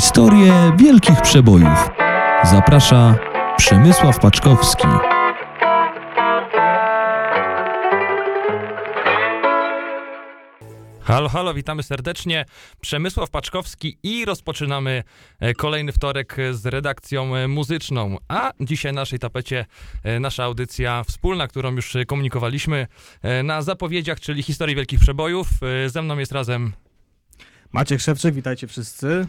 Historie wielkich przebojów. Zaprasza Przemysław Paczkowski. Halo, halo, witamy serdecznie. Przemysław Paczkowski i rozpoczynamy e, kolejny wtorek z redakcją e, muzyczną. A dzisiaj na naszej tapecie e, nasza audycja wspólna, którą już komunikowaliśmy na zapowiedziach, czyli historii wielkich przebojów. Ze mną jest razem Maciek Szewczyk, witajcie wszyscy.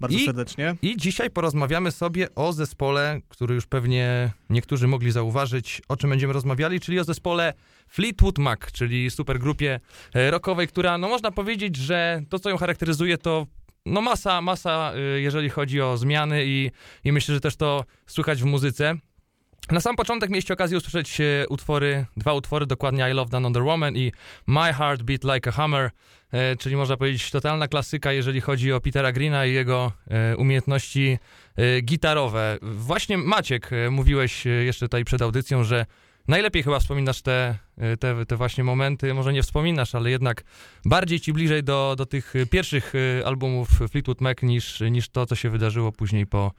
Bardzo I, serdecznie. I dzisiaj porozmawiamy sobie o zespole, który już pewnie niektórzy mogli zauważyć, o czym będziemy rozmawiali, czyli o zespole Fleetwood Mac, czyli supergrupie e, rockowej, która, no można powiedzieć, że to, co ją charakteryzuje, to no masa, masa, e, jeżeli chodzi o zmiany i, i myślę, że też to słychać w muzyce. Na sam początek mieliście okazję usłyszeć e, utwory, dwa utwory, dokładnie I Love Another Woman i My Heart Beat Like a Hammer, czyli można powiedzieć totalna klasyka, jeżeli chodzi o Petera Greena i jego e, umiejętności gitarowe. Właśnie Maciek, mówiłeś jeszcze tutaj przed audycją, że najlepiej chyba wspominasz te, te, te właśnie momenty, może nie wspominasz, ale jednak bardziej ci bliżej do, do tych pierwszych albumów Fleetwood Mac niż, niż to, co się wydarzyło później po,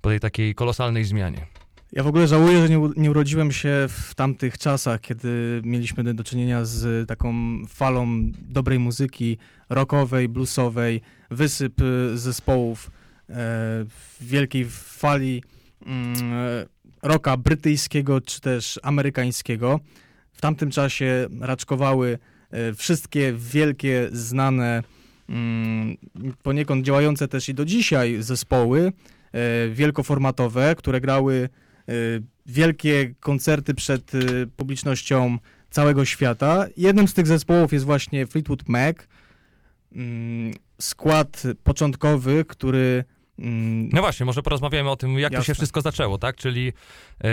po tej takiej kolosalnej zmianie. Ja w ogóle żałuję, że nie, nie urodziłem się w tamtych czasach, kiedy mieliśmy do czynienia z taką falą dobrej muzyki rockowej, bluesowej, wysyp y, zespołów, e, wielkiej fali mm, rocka brytyjskiego czy też amerykańskiego. W tamtym czasie raczkowały e, wszystkie wielkie, znane, mm, poniekąd działające też i do dzisiaj zespoły e, wielkoformatowe, które grały wielkie koncerty przed y, publicznością całego świata. Jednym z tych zespołów jest właśnie Fleetwood Mac. Mm, skład początkowy, który mm, no właśnie, może porozmawiamy o tym, jak Jasne. to się wszystko zaczęło, tak? Czyli, yy,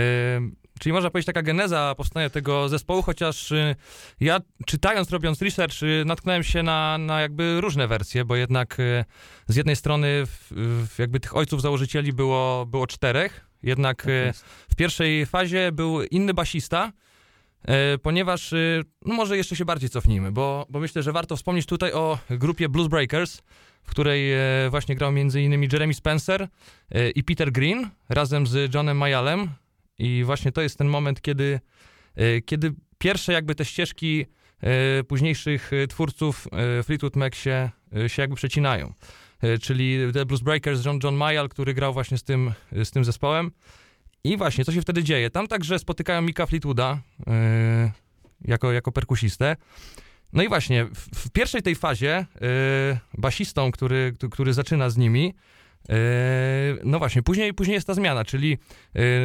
czyli można powiedzieć taka geneza powstania tego zespołu, chociaż yy, ja czytając, robiąc research, yy, natknąłem się na, na jakby różne wersje, bo jednak z jednej strony w, w jakby tych ojców założycieli było, było czterech, jednak tak e, w pierwszej fazie był inny basista, e, ponieważ, e, no może jeszcze się bardziej cofnijmy, bo, bo myślę, że warto wspomnieć tutaj o grupie Blues Breakers, w której właśnie grał m.in. Jeremy Spencer i Peter Green razem z Johnem Mayalem i właśnie to jest ten moment, kiedy, kiedy pierwsze jakby te ścieżki późniejszych twórców Fleetwood Mac się, się jakby przecinają. E, czyli The Blues Breakers, John, John Mayall, który grał właśnie z tym, z tym zespołem. I właśnie, co się wtedy dzieje? Tam także spotykają Mika Fleetwooda yy, jako, jako perkusistę. No i właśnie, w, w pierwszej tej fazie yy, basistą, który, który zaczyna z nimi, yy, no właśnie, później, później jest ta zmiana, czyli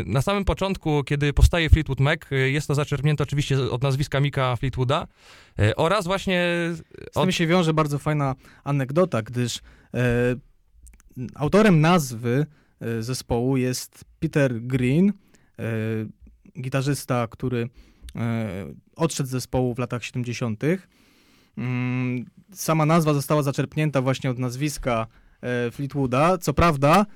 na samym początku, kiedy powstaje Fleetwood Mac, jest to zaczerpnięte oczywiście od nazwiska Mika Fleetwooda oraz właśnie... Od... Z tym się wiąże bardzo fajna anegdota, gdyż E, autorem nazwy e, zespołu jest Peter Green, e, gitarzysta, który odszedł z zespołu w latach 70. Mm, sama nazwa została zaczerpnięta właśnie od nazwiska Fleetwooda. Co prawda,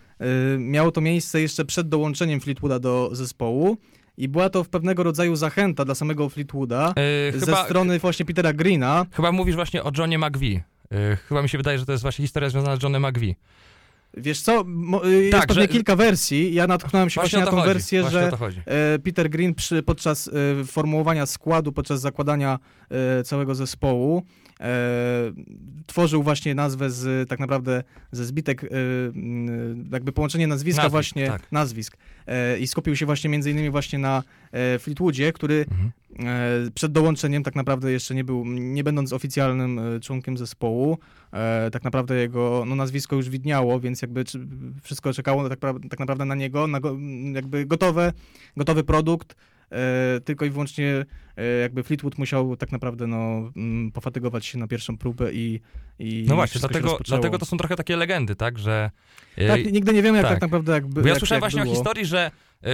miało to miejsce jeszcze przed dołączeniem Fleetwooda do zespołu. I była to w pewnego rodzaju zachęta dla samego Fleetwooda yy, ze chyba, strony właśnie Petera Greena. Chyba mówisz właśnie o Johnie McVie. E, chyba mi się wydaje, że to jest właśnie historia związana z Johnem McVie. Wiesz co, jest tak, pewnie że... kilka wersji. Ja natknąłem się właśnie, właśnie na tą chodzi. wersję, właśnie że e, Peter Green przy, podczas e, formułowania składu, podczas zakładania całego zespołu tworzył właśnie nazwę z tak naprawdę ze zbitek, jakby połączenie nazwiska nazwisk, właśnie, tak. nazwisk. I skupił się właśnie między innymi właśnie na Fleetwoodzie, który mhm. E, przed dołączeniem tak naprawdę jeszcze nie był, nie będąc oficjalnym e, członkiem zespołu, e, tak naprawdę jego no, nazwisko już widniało, więc jakby wszystko czekało tak, tak naprawdę na niego, na go, jakby gotowe, gotowy produkt, tylko i wyłącznie jakby Fleetwood musiał tak naprawdę no, pofatygować się na pierwszą próbę i, i No właśnie, dlatego, dlatego to są trochę takie legendy, tak, że... Tak, nigdy nie wiemy jak tak, tak naprawdę jakby Bo ja jak, słyszałem jak właśnie było. o historii, że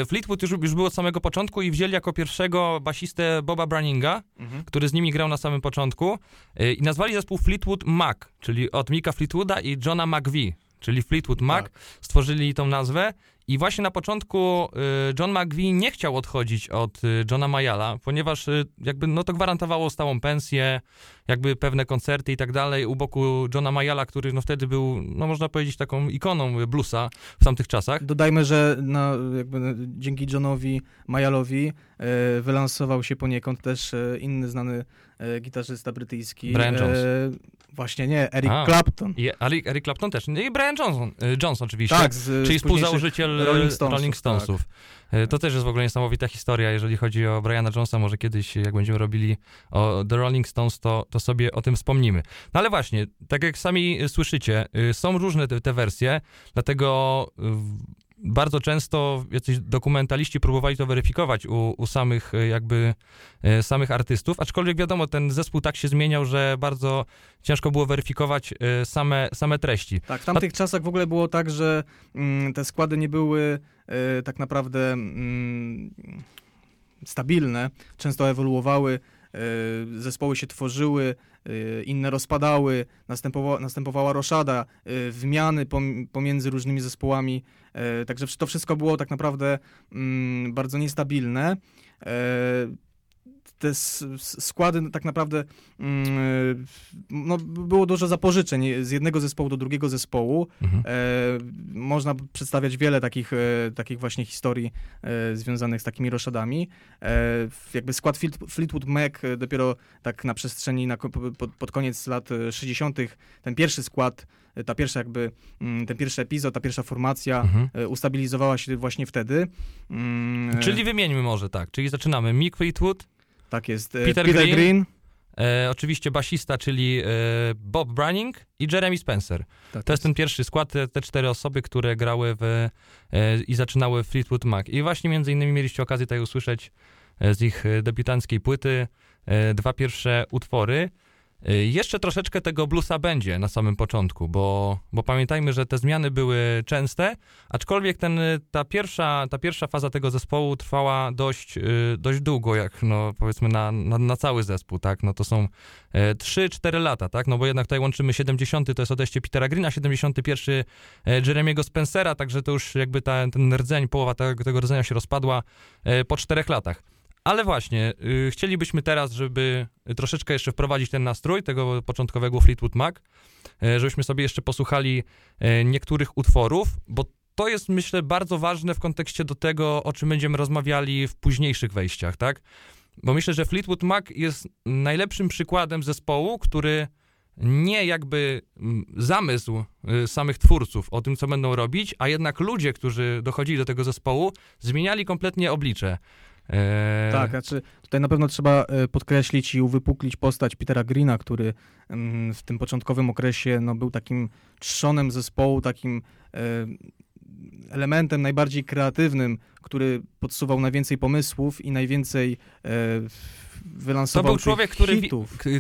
Fleetwood już, już był od samego początku i wzięli jako pierwszego basistę Boba Browninga, mhm. który z nimi grał na samym początku e, i nazwali zespół Fleetwood Mac, czyli od Mika Fleetwooda i Johna McVie, czyli Fleetwood Mac, tak. stworzyli tą nazwę i właśnie na początku e, John McVie nie chciał odchodzić od Johna Mayala, ponieważ jakby no to gwarantowało stałą pensję, jakby pewne koncerty i tak dalej, u boku Johna Mayala, który no wtedy był, no można powiedzieć, taką ikoną bluesa w tamtych czasach. Dodajmy, że na, jakby dzięki Johnowi Mayalowi e, wylansował się poniekąd też inny znany e, gitarzysta brytyjski. Brian Jones. E, właśnie nie, Eric A, Clapton. I Eric Clapton też. I Brian Johnson, e, Jones oczywiście. Tak, z, czyli współzałożyciel Rolling Stonesów. Rolling Stonesów. Tak. To też jest w ogóle niesamowita historia, jeżeli chodzi o Briana Jonesa. Może kiedyś, jak będziemy robili o The Rolling Stones, to, to sobie o tym wspomnimy. No ale właśnie, tak jak sami słyszycie, są różne te, te wersje, dlatego bardzo często jacyś dokumentaliści próbowali to weryfikować u, u samych e, jakby e, samych artystów, aczkolwiek wiadomo, ten zespół tak się zmieniał, że bardzo ciężko było weryfikować e, same, same treści. Tak, w tamtych A... czasach w ogóle było tak, że mm, te składy nie były tak naprawdę mm, stabilne, często ewoluowały, zespoły się tworzyły, inne rozpadały, następowała, następowała roszada, wymiany pomiędzy różnymi zespołami E, także to wszystko było tak naprawdę mm, bardzo niestabilne. E, te składy tak naprawdę mm, no, było dużo zapożyczeń z jednego zespołu do drugiego zespołu. Mhm. E, można przedstawiać wiele takich, takich właśnie historii związanych z takimi roszadami. jakby skład Fleetwood Mac dopiero tak na przestrzeni, na, pod, pod koniec lat 60., ten pierwszy skład ta pierwsza jakby, mm, ten pierwszy epizod, ta pierwsza formacja mhm. E, ustabilizowała się właśnie wtedy. Mm, czyli wymieńmy może tak, czyli zaczynamy Mick Fleetwood, tak jest, e, Peter, Peter Green, Green. E, oczywiście basista, czyli e, Bob Browning i Jeremy Spencer. Tak to jest ten pierwszy skład, te, te, cztery osoby, które grały w, e, i zaczynały Fleetwood Mac. I właśnie między innymi mieliście okazję tutaj usłyszeć e, z ich debiutanckiej płyty dwa pierwsze utwory. Y, jeszcze troszeczkę tego bluesa będzie na samym początku, bo, bo pamiętajmy, że te zmiany były częste, aczkolwiek ten, ta, pierwsza, ta pierwsza faza tego zespołu trwała dość, y, dość długo, jak no, powiedzmy na, na, na cały zespół, tak, no to są 3-4 e, lata, tak, no bo jednak tutaj łączymy 70, to jest odejście Petera Greena, 71 e, Jeremiego Spencera, także to już jakby ta, ten rdzeń, połowa tego, tego rdzenia się rozpadła po czterech latach. Ale właśnie, y, chcielibyśmy teraz, żeby troszeczkę jeszcze wprowadzić ten nastrój tego początkowego Fleetwood Mac, y, żebyśmy sobie jeszcze posłuchali y, niektórych utworów, bo to jest, myślę, bardzo ważne w kontekście do tego, o czym będziemy rozmawiali w późniejszych wejściach, tak? Bo myślę, że Fleetwood Mac jest najlepszym przykładem zespołu, który nie jakby zamysł y, samych twórców o tym, co będą robić, a jednak ludzie, którzy dochodzili do tego zespołu, zmieniali kompletnie oblicze. Eee... Tak, znaczy tutaj na pewno trzeba e, podkreślić i uwypuklić postać Petera Greena, który mm, w tym początkowym okresie no, był takim trzonem zespołu, takim e, elementem najbardziej kreatywnym, który podsuwał najwięcej pomysłów i najwięcej e, wylansował to był człowiek, który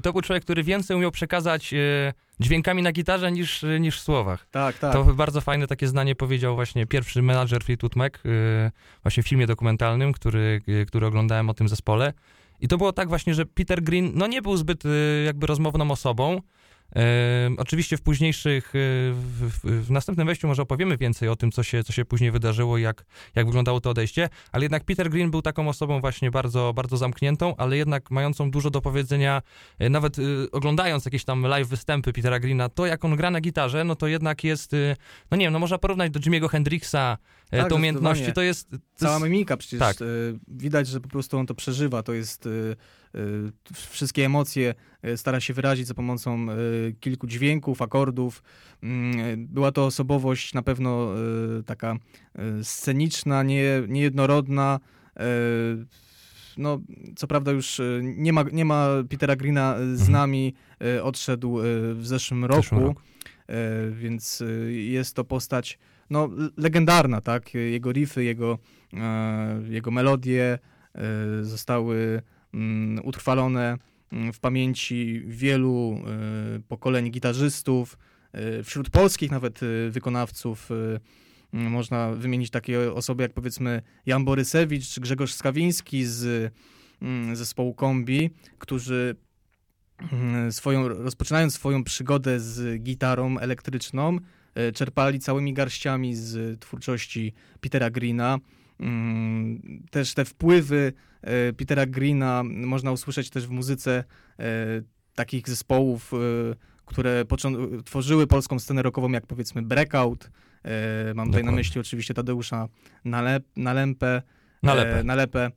To był człowiek, który więcej umiał przekazać e, dźwiękami na gitarze niż, niż w słowach. Tak, tak. To bardzo fajne takie zdanie powiedział właśnie pierwszy menadżer Fleetwood Mac, e, właśnie w filmie dokumentalnym, który, e, który oglądałem o tym zespole. I to było tak właśnie, że Peter Green, no nie był zbyt e, jakby rozmowną osobą, oczywiście w późniejszych, e, w, w, następnym wejściu może opowiemy więcej o tym, co się, co się później wydarzyło, jak, jak wyglądało to odejście, ale jednak Peter Green był taką osobą właśnie bardzo, bardzo zamkniętą, ale jednak mającą dużo do powiedzenia, e, nawet e, oglądając jakieś tam live występy Petera Greena, to jak on gra na gitarze, no to jednak jest, no nie wiem, no można porównać do Jimmy'ego Hendrixa, tak, te umiejętności, to jest... To Cała mimika przecież, tak. widać, że po prostu on to przeżywa, to jest Y, wszystkie emocje y, stara się wyrazić za pomocą y, kilku dźwięków, akordów. Mm, była to osobowość na pewno taka sceniczna, nie, niejednorodna. No, co prawda już nie ma, nie ma Petera Greena z mhm. nami, odszedł w zeszłym roku, zeszłym roku. więc jest to postać no, legendarna, tak? Jego riffy, jego, jego melodie zostały utrwalone mm, w pamięci wielu y, pokoleń gitarzystów, y, wśród polskich nawet y, wykonawców mm, można wymienić takie osoby jak powiedzmy Jan Borysewicz czy Grzegorz Skawiński z zespołu Kombi, którzy swoją, rozpoczynając swoją przygodę z gitarą elektryczną, czerpali całymi garściami z twórczości Petera Greena. Też te wpływy E, Petera Greena można usłyszeć też w muzyce e, takich zespołów, które tworzyły polską scenę rockową, jak powiedzmy Breakout. mam tutaj na myśli oczywiście Tadeusza Nalep. Nalepę. Nalepę.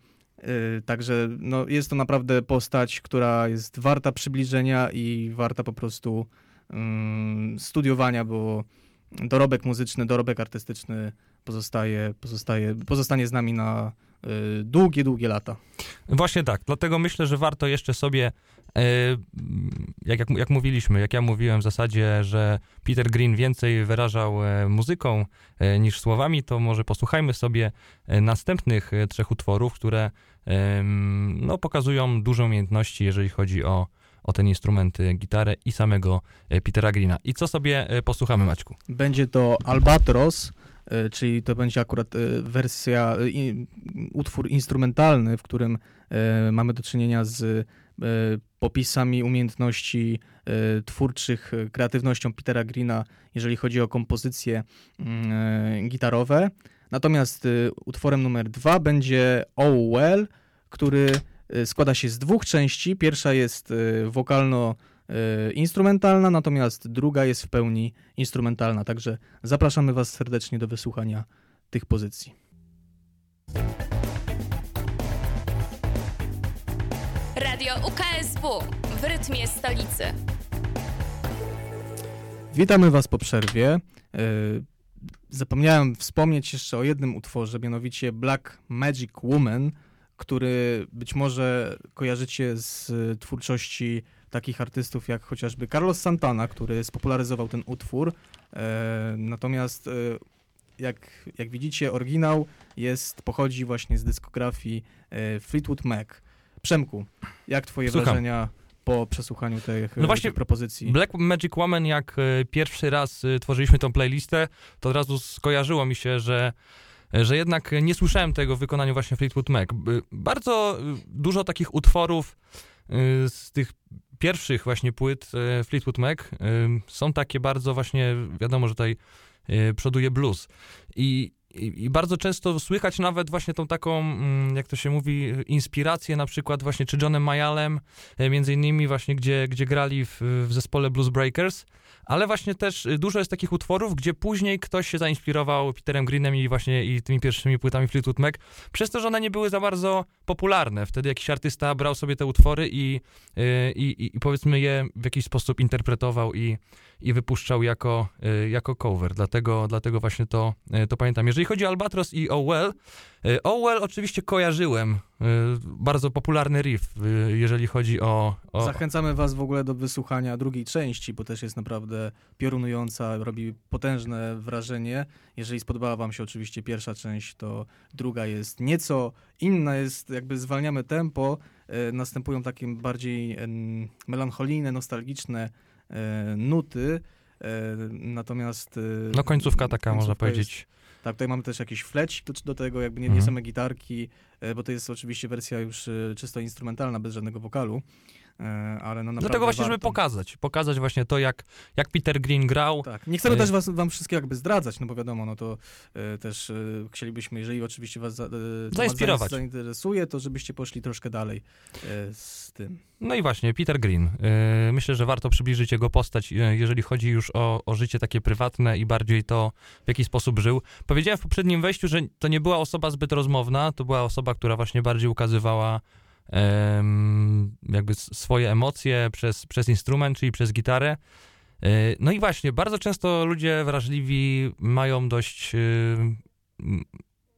Także no, jest to naprawdę postać, która jest warta przybliżenia i warta po prostu um, studiowania, bo dorobek muzyczny, dorobek artystyczny pozostaje, pozostaje, pozostanie z nami na y, długie, długie lata. Właśnie tak, dlatego myślę, że warto jeszcze sobie, y, jak, jak, jak, mówiliśmy, jak ja mówiłem w zasadzie, że Peter Green więcej wyrażał e, muzyką e, niż słowami, to może posłuchajmy sobie e, następnych trzech utworów, które no, pokazują dużą umiejętności, jeżeli chodzi o o ten instrument, gitarę i samego Petera Greena. I co sobie posłuchamy, Maćku? Będzie to Albatros, czyli to będzie akurat wersja, utwór instrumentalny, w którym mamy do czynienia z popisami umiejętności twórczych, kreatywnością Petera Greena, jeżeli chodzi o kompozycje mm, gitarowe. Natomiast utworem numer dwa będzie Oh Well, który składa się z dwóch części. Pierwsza jest y, wokalno-instrumentalna, natomiast druga jest w pełni instrumentalna. Także zapraszamy Was serdecznie do wysłuchania tych pozycji. Radio UKSW w rytmie stolicy. Witamy Was po przerwie. Y, zapomniałem wspomnieć jeszcze o jednym utworze, mianowicie Black Magic Woman który być może kojarzycie z twórczości takich artystów jak chociażby Carlos Santana, który spopularyzował ten utwór. E, natomiast e, jak, jak widzicie, oryginał jest, pochodzi właśnie z dyskografii e, Fleetwood Mac. Przemku, jak twoje Słucham. wrażenia po przesłuchaniu tych, no właśnie, tych propozycji? Black Magic Woman, jak pierwszy raz tworzyliśmy tą playlistę, to od razu skojarzyło mi się, że że jednak nie słyszałem tego w wykonaniu właśnie Fleetwood Mac. Bardzo dużo takich utworów z tych pierwszych właśnie płyt y, Fleetwood Mac y, są takie bardzo właśnie, wiadomo, że tutaj przoduje blues. I i, I, bardzo często słychać nawet właśnie tą taką, mm, jak to się mówi, inspirację na przykład właśnie czy Johnem Mayalem, między innymi właśnie, gdzie, gdzie grali w, w zespole Blues Breakers, ale właśnie też y, dużo jest takich utworów, gdzie później ktoś się zainspirował Peterem Greenem i właśnie i tymi pierwszymi płytami Fleetwood Mac, przez to, że one nie były za bardzo popularne. Wtedy jakiś artysta brał sobie te utwory i, y, i, i, i powiedzmy je w jakiś sposób interpretował i, i wypuszczał jako, y, jako cover. Dlatego, dlatego właśnie to, to pamiętam. Jeżeli chodzi o Albatros i Oh Well, Oh Well oczywiście kojarzyłem bardzo popularny riff, jeżeli chodzi o, o, Zachęcamy was w ogóle do wysłuchania drugiej części, bo też jest naprawdę piorunująca, robi potężne wrażenie. Jeżeli spodobała wam się oczywiście pierwsza część, to druga jest nieco inna, jest jakby zwalniamy tempo, następują takie bardziej melancholijne, nostalgiczne nuty, e, natomiast... No końcówka taka, końcówka można powiedzieć. Jest, tak, tutaj mamy też jakiś flecik do, do tego, jakby nie, nie mhm. same gitarki, bo to jest oczywiście wersja już czysto instrumentalna, bez żadnego wokalu. E, ale no Dlatego właśnie, warto. żeby pokazać, pokazać właśnie to, jak, jak Peter Green grał. Tak, nie chcemy e... też was, wam wszystkie jakby zdradzać, no bo wiadomo, no to e, też e, chcielibyśmy, jeżeli oczywiście was za, e, zainspirować. zainteresuje, to żebyście poszli troszkę dalej e, z tym. No i właśnie, Peter Green. myślę, że warto przybliżyć jego postać, jeżeli chodzi już o, o życie takie prywatne i bardziej to, w jaki sposób żył. Powiedziałem w poprzednim wejściu, że to nie była osoba zbyt rozmowna, to była osoba, która właśnie bardziej ukazywała jakby swoje emocje przez, przez instrument, czyli przez gitarę. E, no i właśnie, bardzo często ludzie wrażliwi mają dość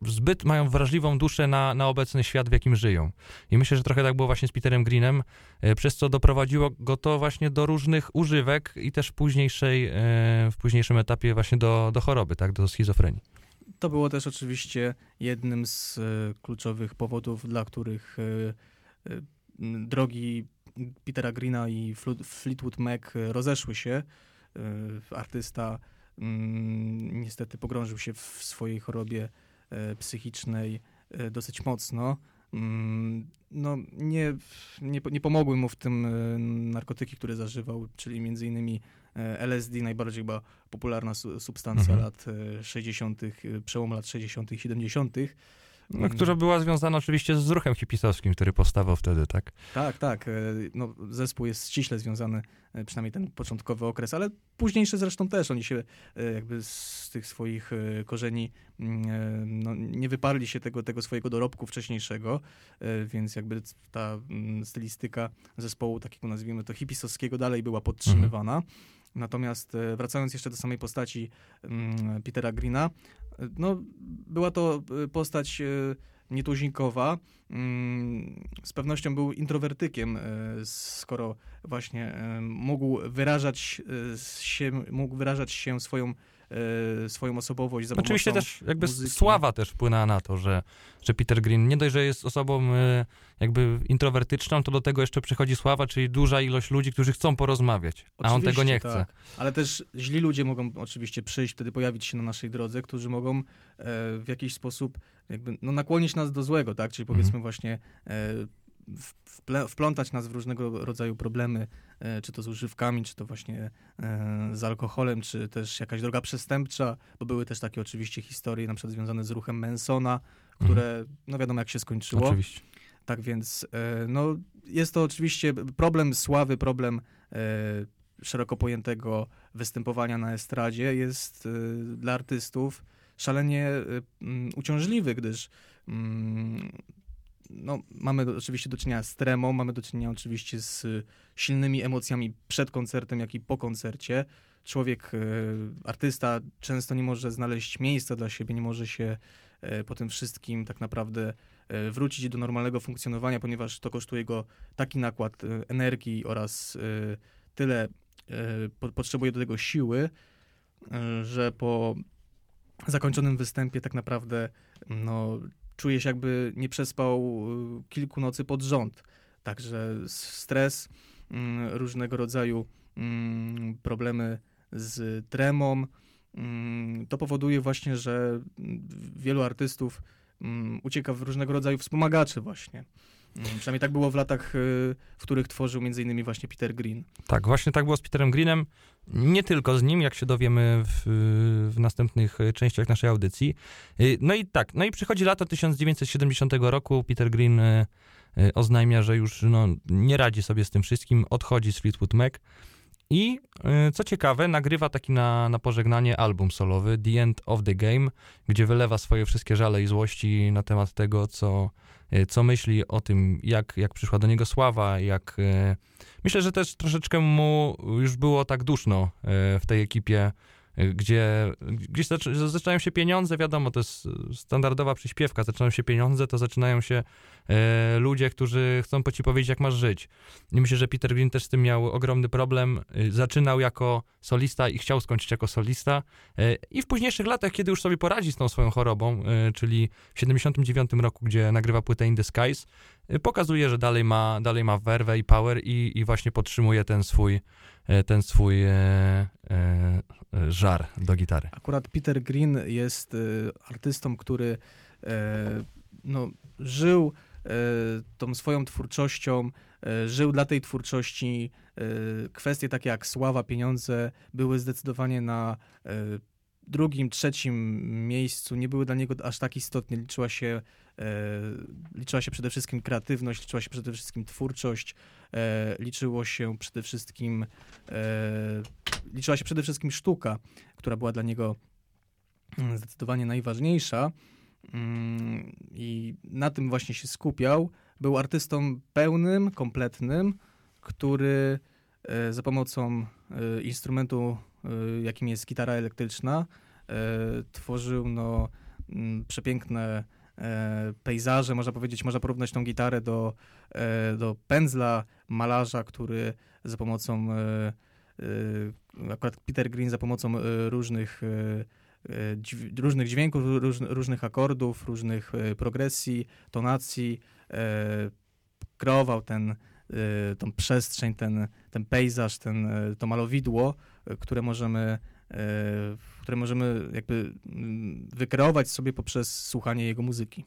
zbyt mają wrażliwą duszę na, na obecny świat, w jakim żyją. I myślę, że trochę tak było właśnie z Peterem Greenem, e, przez co doprowadziło go to właśnie do różnych używek i też w, późniejszej, e, w późniejszym etapie właśnie do, do choroby, tak, do schizofrenii. To było też oczywiście jednym z kluczowych powodów, dla których drogi Petera Greena i Fleetwood Mac rozeszły się. Y, artysta mm, niestety pogrążył się w swojej chorobie y, psychicznej dosyć mocno. Mm, no, nie, nie, nie pomogły mu w tym narkotyki, które zażywał, czyli między innymi LSD, najbardziej chyba popularna substancja mhm. lat 60., przełom lat 60., 70. No, która była związana oczywiście z ruchem hipisowskim, który powstawał wtedy, tak? Tak, tak. No, zespół jest ściśle związany, przynajmniej ten początkowy okres, ale późniejszy zresztą też. Oni się jakby z tych swoich korzeni mm, no, nie wyparli się tego, tego swojego dorobku wcześniejszego, więc jakby ta mm, stylistyka zespołu, takiego nazwijmy to hipisowskiego, dalej była podtrzymywana. Mhm. Natomiast e, wracając jeszcze do samej postaci mm, Petera Greena, e, no, była to e, postać nietuzinkowa. Mm, z pewnością był introwertykiem, skoro właśnie mógł wyrażać się, mógł wyrażać się swoją swoją osobowość za Oczywiście też jakby muzyki. sława też wpłynęła na to, że, że Peter Green nie dość, że jest osobą e, jakby introwertyczną, to do tego jeszcze przychodzi sława, czyli duża ilość ludzi, którzy chcą porozmawiać, a on tego nie chce. Tak. Ale też źli ludzie mogą oczywiście przyjść, wtedy pojawić się na naszej drodze, którzy mogą e, w jakiś sposób jakby no, nakłonić nas do złego, tak? Czyli powiedzmy mhm. właśnie wplątać nas w różnego rodzaju problemy, e, czy to z używkami, czy to właśnie e, z alkoholem, czy też jakaś droga przestępcza, bo były też takie oczywiście historie, na przykład związane z ruchem Mansona, które, mhm. no wiadomo jak się skończyło. Oczywiście. Tak więc, e, no jest to oczywiście problem sławy, problem szeroko pojętego występowania na estradzie jest dla artystów szalenie uciążliwy, gdyż mm, no, mamy oczywiście do czynienia z tremą, mamy do czynienia oczywiście z silnymi emocjami przed koncertem, jak i po koncercie. Człowiek, e, artysta często nie może znaleźć miejsca dla siebie, nie może się e, po tym wszystkim tak naprawdę e, wrócić do normalnego funkcjonowania, ponieważ to kosztuje go taki nakład energii oraz tyle potrzebuje do tego siły, że po zakończonym występie tak naprawdę no, czuje się jakby nie przespał y, kilku nocy pod rząd. Także stres, mm, różnego rodzaju mm, problemy z tremą, mm, to powoduje właśnie, że wielu artystów ucieka w różnego rodzaju wspomagaczy właśnie. Przynajmniej tak było w latach, y, w których tworzył innymi właśnie Peter Green. Tak, właśnie tak było z Peterem Greenem. Nie tylko z nim, jak się dowiemy w, w następnych częściach naszej audycji. Y, no i tak, no i przychodzi lato 1970 roku. Peter Green y, oznajmia, że już no, nie radzi sobie z tym wszystkim, odchodzi z Fleetwood Mac. I co ciekawe, nagrywa taki na, na pożegnanie album solowy The End of the Game, gdzie wylewa swoje wszystkie żale i złości na temat tego, co, co myśli o tym, jak, jak przyszła do niego sława, jak... E, myślę, że też troszeczkę mu już było tak duszno e, w tej ekipie gdzie gdzieś zaczynają się pieniądze, wiadomo, to jest standardowa przyśpiewka, zaczynają się pieniądze, to zaczynają się e, ludzie, którzy chcą po ci powiedzieć, jak masz żyć. I myślę, że Peter Green też z tym miał ogromny problem. E, zaczynał jako solista i chciał skończyć jako solista. E, I w późniejszych latach, kiedy już sobie poradzi z tą swoją chorobą, e, czyli w 79 roku, gdzie nagrywa płytę In the Skies, pokazuje, że dalej ma, dalej ma werwę i power i, i właśnie podtrzymuje ten swój E, ten swój e, e, żar do gitary. Akurat Peter Green jest artystą, który no, żył tą swoją twórczością, żył dla tej twórczości. Kwestie takie jak sława, pieniądze były zdecydowanie na drugim, trzecim miejscu, nie były dla niego aż tak istotne. Liczyła się, liczyła się przede wszystkim kreatywność, liczyła się przede wszystkim twórczość, E, liczyło się przede wszystkim, e, liczyła się przede wszystkim sztuka, która była dla niego mm, zdecydowanie najważniejsza mm, i na tym właśnie się skupiał. Był artystą pełnym, kompletnym, który e, za pomocą instrumentu, jakim jest gitara elektryczna, tworzył no, mm, przepiękne e, pejzaże, można powiedzieć, można porównać tą gitarę do, e, do pędzla malarza, który za pomocą, e, e akurat Peter Green za pomocą e, różnych e, różnych dźwięków, róż, różnych akordów, różnych progresji, tonacji, kreował ten, tą przestrzeń, ten, ten pejzaż, ten, to malowidło, które możemy które możemy jakby mm, wykreować sobie poprzez słuchanie jego muzyki.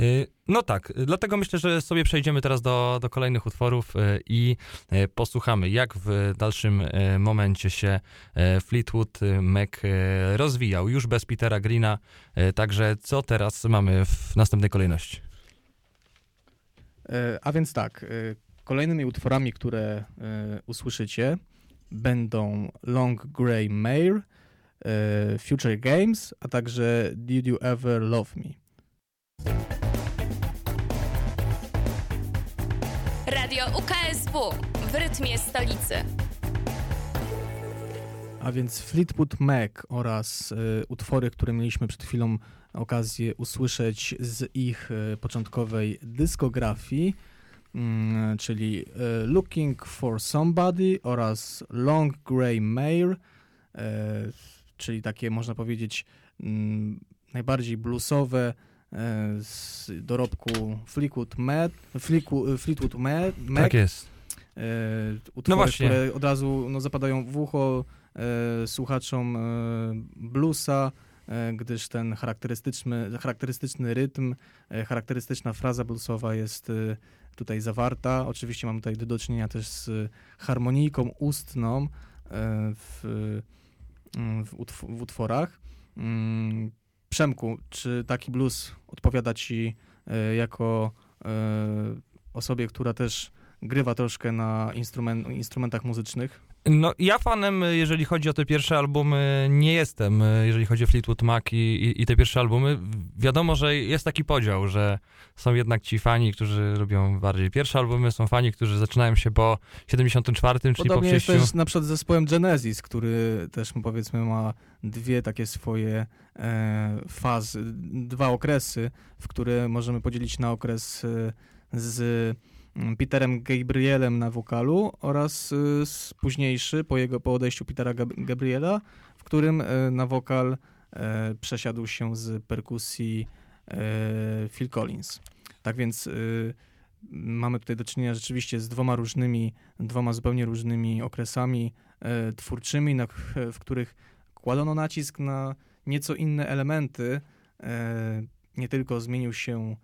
Y, no tak, dlatego myślę, że sobie przejdziemy teraz do, do kolejnych utworów y, i y, posłuchamy, jak w dalszym momencie się Fleetwood Mac rozwijał, już bez Petera Greena. Także co teraz mamy w następnej kolejności? A więc tak, kolejnymi utworami, które usłyszycie, będą Long Grey Mare, Future Games, a także Did You Ever Love Me. Radio UKSW w rytmie stolicy. A więc Fleetwood Mac oraz y, utwory, które mieliśmy przed chwilą okazję usłyszeć z ich y, początkowej dyskografii, czyli Looking for Somebody oraz Long Grey Mare, czyli takie można powiedzieć mm, najbardziej bluesowe, E, z dorobku Fleetwood Mac, Fleetwood Mac, tak jest. E, utwory, no które od razu no, zapadają w ucho e, słuchaczom e, bluesa, e, gdyż ten charakterystyczny, charakterystyczny rytm, e, charakterystyczna fraza bluesowa jest tutaj zawarta. Oczywiście mamy tutaj do czynienia też z harmonijką ustną w, w, utw w utworach. Mm, Przemku, czy taki blues odpowiada ci jako osobie, która też grywa troszkę na instrument, instrumentach muzycznych? No, ja fanem, jeżeli chodzi o te pierwsze albumy, nie jestem, jeżeli chodzi o Fleetwood Mac i, i, i, te pierwsze albumy. Wiadomo, że jest taki podział, że są jednak ci fani, którzy lubią bardziej pierwsze albumy, są fani, którzy zaczynają się po 74, czyli Podobnie po przejściu... jest też na przykład zespołem Genesis, który też powiedzmy ma dwie takie swoje e, fazy, dwa okresy, w które możemy podzielić na okres e, z Peterem Gabrielem na wokalu oraz y, późniejszy, po jego po odejściu Petera Gabriela, w którym y, na wokal y, przesiadł się z perkusji Phil Collins. Tak więc mamy tutaj do czynienia rzeczywiście z dwoma różnymi, dwoma zupełnie różnymi okresami twórczymi, na, w których kładono nacisk na nieco inne elementy. Nie tylko zmienił się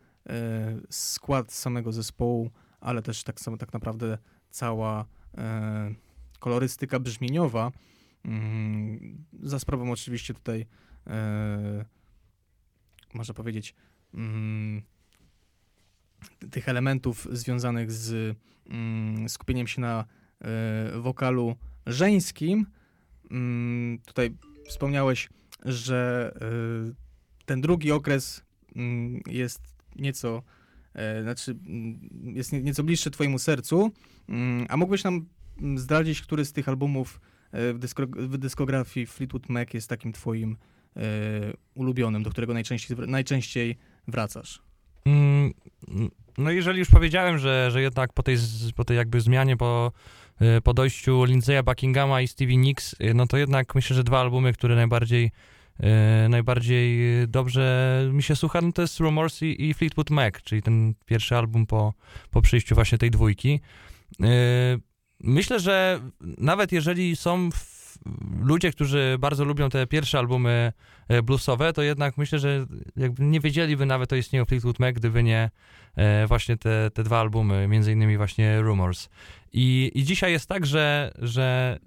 skład samego zespołu, ale też tak samo tak naprawdę cała e, kolorystyka brzmieniowa, mm, za sprawą oczywiście tutaj e, można powiedzieć mm, tych elementów związanych z mm, skupieniem się na e, wokalu żeńskim. Tutaj wspomniałeś, że e, ten drugi okres jest nieco znaczy mm, jest nieco bliższy twojemu sercu. Mm, a mógłbyś nam mm, zdradzić, który z tych albumów e, w, dysko, w dyskografii Fleetwood Mac jest takim twoim e, ulubionym, do którego najczęściej, najczęściej wracasz? no jeżeli już powiedziałem, że, że jednak po tej, po tej jakby zmianie, po, po dojściu Lindsaya Buckinghama i Stevie Nicks, no to jednak myślę, że dwa albumy, które najbardziej E, najbardziej dobrze mi się słucha, no to jest Rumors i, i Fleetwood Mac, czyli ten pierwszy album po, po przyjściu właśnie tej dwójki. E, myślę, że nawet jeżeli są ludzie, którzy bardzo lubią te pierwsze albumy e, bluesowe, to jednak myślę, że jakby nie wiedzieliby nawet o istnieniu Fleetwood Mac, gdyby nie właśnie te, te dwa albumy, między innymi właśnie Rumors. I, I dzisiaj jest tak, że, że,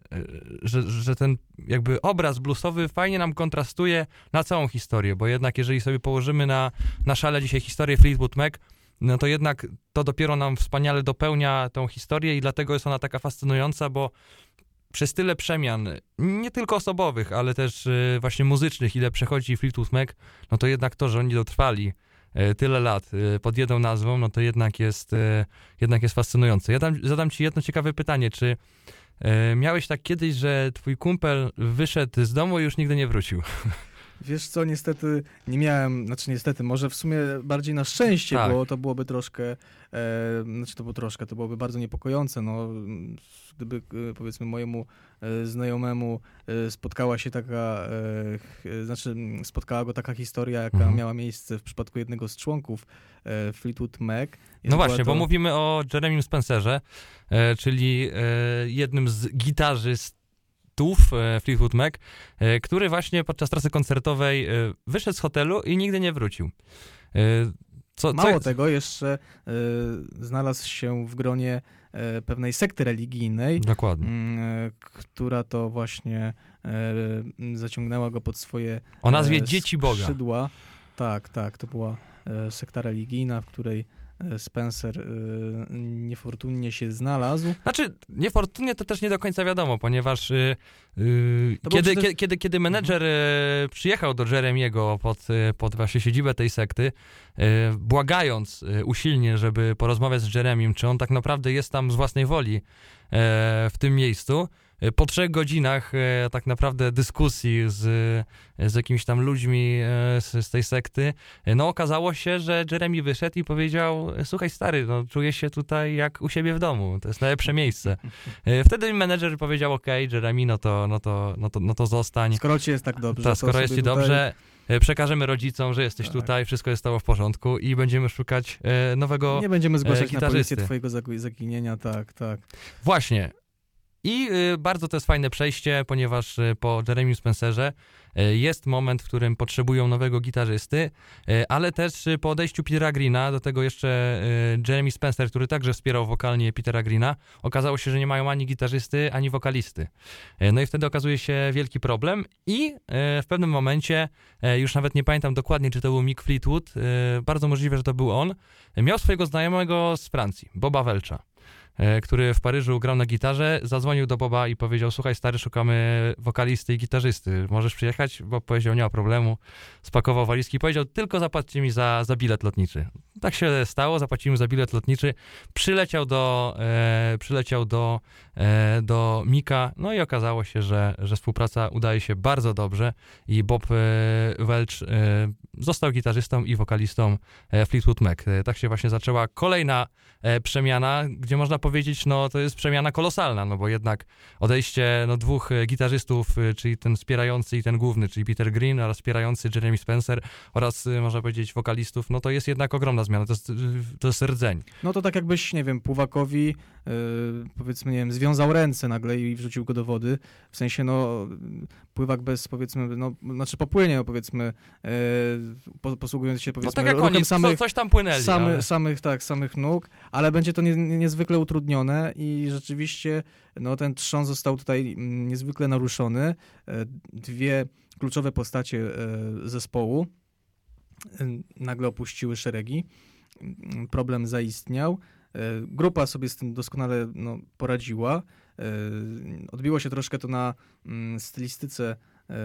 że, że ten jakby obraz bluesowy fajnie nam kontrastuje na całą historię, bo jednak jeżeli sobie położymy na, na szale dzisiaj historię Fleetwood Mac, no to jednak to dopiero nam wspaniale dopełnia tą historię i dlatego jest ona taka fascynująca, bo przez tyle przemian, nie tylko osobowych, ale też y, właśnie muzycznych, ile przechodzi Fleetwood Mac, no to jednak to, że oni dotrwali E, tyle lat e, pod jedną nazwą, no to jednak jest, jednak jest fascynujące. Ja dam, zadam ci jedno ciekawe pytanie, czy miałeś tak kiedyś, że twój kumpel wyszedł z domu i już nigdy nie wrócił? Wiesz co, niestety nie miałem, znaczy niestety, może w sumie bardziej na szczęście, tak. bo to byłoby troszkę, e, znaczy to było troszkę, to byłoby bardzo niepokojące, no, gdyby e, powiedzmy mojemu e, znajomemu e, spotkała się taka, e, znaczy spotkała go taka historia, jaka mhm. miała miejsce w przypadku jednego z członków e, Fleetwood Mac. No właśnie, to... bo mówimy o Jeremym Spencerze, czyli jednym z gitarzystów Tuf, e, Fleetwood Mac, e, który właśnie podczas trasy koncertowej e, wyszedł z hotelu i nigdy nie wrócił. Co, Mało co... tego, jeszcze znalazł się w gronie pewnej sekty religijnej. Dokładnie. która to właśnie zaciągnęła go pod swoje O nazwie Dzieci Boga. Skrzydła. Tak, tak, to była sekta religijna, w której Spencer e, niefortunnie się znalazł. Znaczy, niefortunnie to też nie do końca wiadomo, ponieważ yy, kiedy, przecież... kiedy, kiedy menedżer mhm. przyjechał do Jeremiego pod, pod właśnie siedzibę tej sekty, błagając usilnie, żeby porozmawiać z Jeremim, czy on tak naprawdę jest tam z własnej woli w tym miejscu, po trzech godzinach e, tak naprawdę dyskusji z, z jakimiś tam ludźmi e, z, z, tej sekty, no okazało się, że Jeremy wyszedł i powiedział, słuchaj stary, no czuję się tutaj jak u siebie w domu, to jest najlepsze miejsce. Wtedy menedżer powiedział, okay, Jeremy, no to, no, to, no, to, no to zostań. Skoro ci jest tak dobrze. Ta, skoro jest ci dobrze, przekażemy rodzicom, że jesteś tak. tutaj, wszystko jest stało w porządku i będziemy szukać nowego Nie będziemy zgłaszać na policję twojego zaginienia, tak, tak. Właśnie. I y, bardzo to jest fajne przejście, ponieważ y, po Jeremy Spencerze y, jest moment, w którym potrzebują nowego gitarzysty, ale też po odejściu Petera Greena, do tego jeszcze Jeremy Spencer, który także wspierał wokalnie Petera Greena, okazało się, że nie mają ani gitarzysty, ani wokalisty. No i wtedy okazuje się wielki problem i w pewnym momencie, już nawet nie pamiętam dokładnie, czy to był Mick Fleetwood, bardzo możliwe, że to był on, miał swojego znajomego z Francji, Boba Welcha. E, który w Paryżu grał na gitarze, zadzwonił do Boba i powiedział, słuchaj stary, szukamy wokalisty i gitarzysty, możesz przyjechać? Bob powiedział, nie ma problemu, spakował walizki i powiedział, tylko zapłaccie mi za, za bilet lotniczy. Tak się stało, zapłacimy za bilet lotniczy, przyleciał do, e, przyleciał do, e, do Mika, no i okazało się, że, że współpraca udaje się bardzo dobrze i Bob e, Welch e, został gitarzystą i wokalistą e, Fleetwood Mac. Tak się właśnie zaczęła kolejna przemiana, gdzie można powiedzieć, no to jest przemiana kolosalna, no bo jednak odejście no, dwóch gitarzystów, czyli ten wspierający i ten główny, czyli Peter Green oraz wspierający Jeremy Spencer oraz można powiedzieć wokalistów, no to jest jednak ogromna zmiana, to jest, to jest rdzeń. No to tak jakbyś, nie wiem, Puwakowi yy, powiedzmy, nie wiem, związał ręce nagle i wrzucił go do wody, w sensie, no, pływak bez, powiedzmy, no, znaczy popłynie, powiedzmy, yy, posługując się, powiedzmy, no tak jak oni, samych, coś tam płynęli. Samy, ale... Samych, tak, samych nóg, ale będzie to nie, niezwykle utrudnione i rzeczywiście, no, ten trzon został tutaj mm, niezwykle naruszony. E, dwie kluczowe postacie zespołu, nagle opuściły szeregi. Problem zaistniał. E, grupa sobie z tym doskonale no, poradziła. E, odbiło się troszkę to na mm, stylistyce e,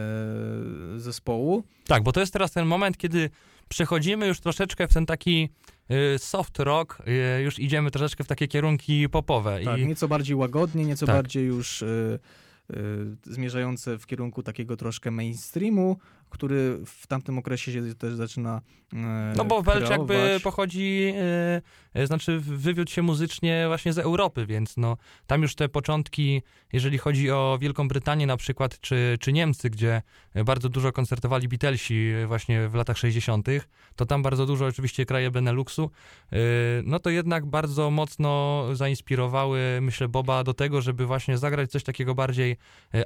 zespołu. Tak, bo to jest teraz ten moment, kiedy przechodzimy już troszeczkę w ten taki soft rock, już idziemy troszeczkę w takie kierunki popowe. Tak, I... nieco bardziej łagodnie, nieco tak. bardziej już zmierzające w kierunku takiego troszkę mainstreamu, który w tamtym okresie się też zaczyna e, No bo Welch jakby pochodzi, e, e, znaczy wywiódł się muzycznie właśnie z Europy, więc no tam już te początki, jeżeli chodzi o Wielką Brytanię na przykład, czy, czy Niemcy, gdzie bardzo dużo koncertowali Beatlesi właśnie w latach 60., to tam bardzo dużo oczywiście kraje Beneluxu, no to jednak bardzo mocno zainspirowały, myślę, Boba do tego, żeby właśnie zagrać coś takiego bardziej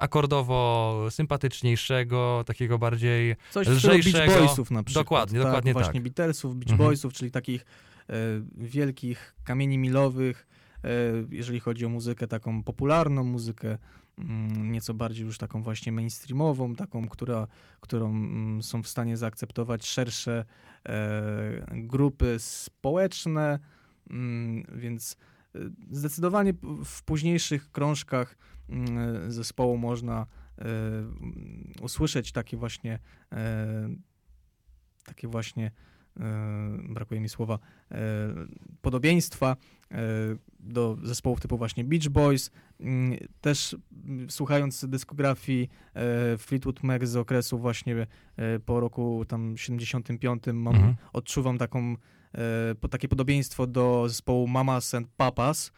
akordowo sympatyczniejszego, takiego bardziej bardziej Coś lżejszego. Beach Boysów na przykład. Dokładnie, tak, dokładnie właśnie tak. Beatlesów, Beach mhm. Boysów, czyli takich e, wielkich kamieni milowych, e, jeżeli chodzi o muzykę taką popularną, muzykę mm, nieco bardziej już taką właśnie mainstreamową, taką, która, którą mm, są w stanie zaakceptować szersze e, grupy społeczne, mm, więc e, zdecydowanie w późniejszych krążkach zespołu można usłyszeć takie właśnie e, takie właśnie e, brakuje mi słowa, podobieństwa do zespołów typu właśnie Beach Boys. Też słuchając dyskografii Fleetwood Mac z okresu właśnie po roku tam 75 mam, mhm. odczuwam taką, takie podobieństwo do zespołu Mamas and Papas,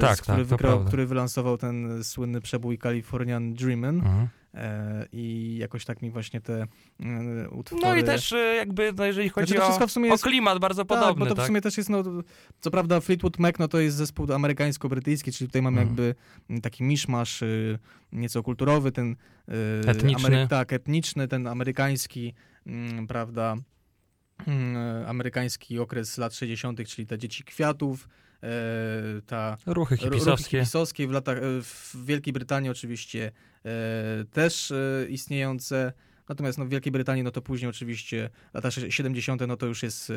tak, który, tak, wygrał, który wylansował ten słynny przebój Californian Dreamin'. Mhm. E, I jakoś tak mi właśnie te e, utwory... No i też jakby, no jeżeli chodzi znaczy, o, jest... o klimat bardzo tak, podobny. bo to w tak? sumie też jest, no, co prawda Fleetwood Mac, no to jest zespół amerykańsko-brytyjski, czyli tutaj mamy mhm. jakby taki miszmasz nieco kulturowy, ten... Etniczny. Amery... tak, etniczny, ten amerykański, mm, prawda, mm, amerykański okres lat 60., czyli te dzieci kwiatów, ta ruchy hipisowskie. Ruchy hipisowskie w, latach, w Wielkiej Brytanii oczywiście też istniejące. Natomiast no, w Wielkiej Brytanii, no to później oczywiście lata 70., no to już jest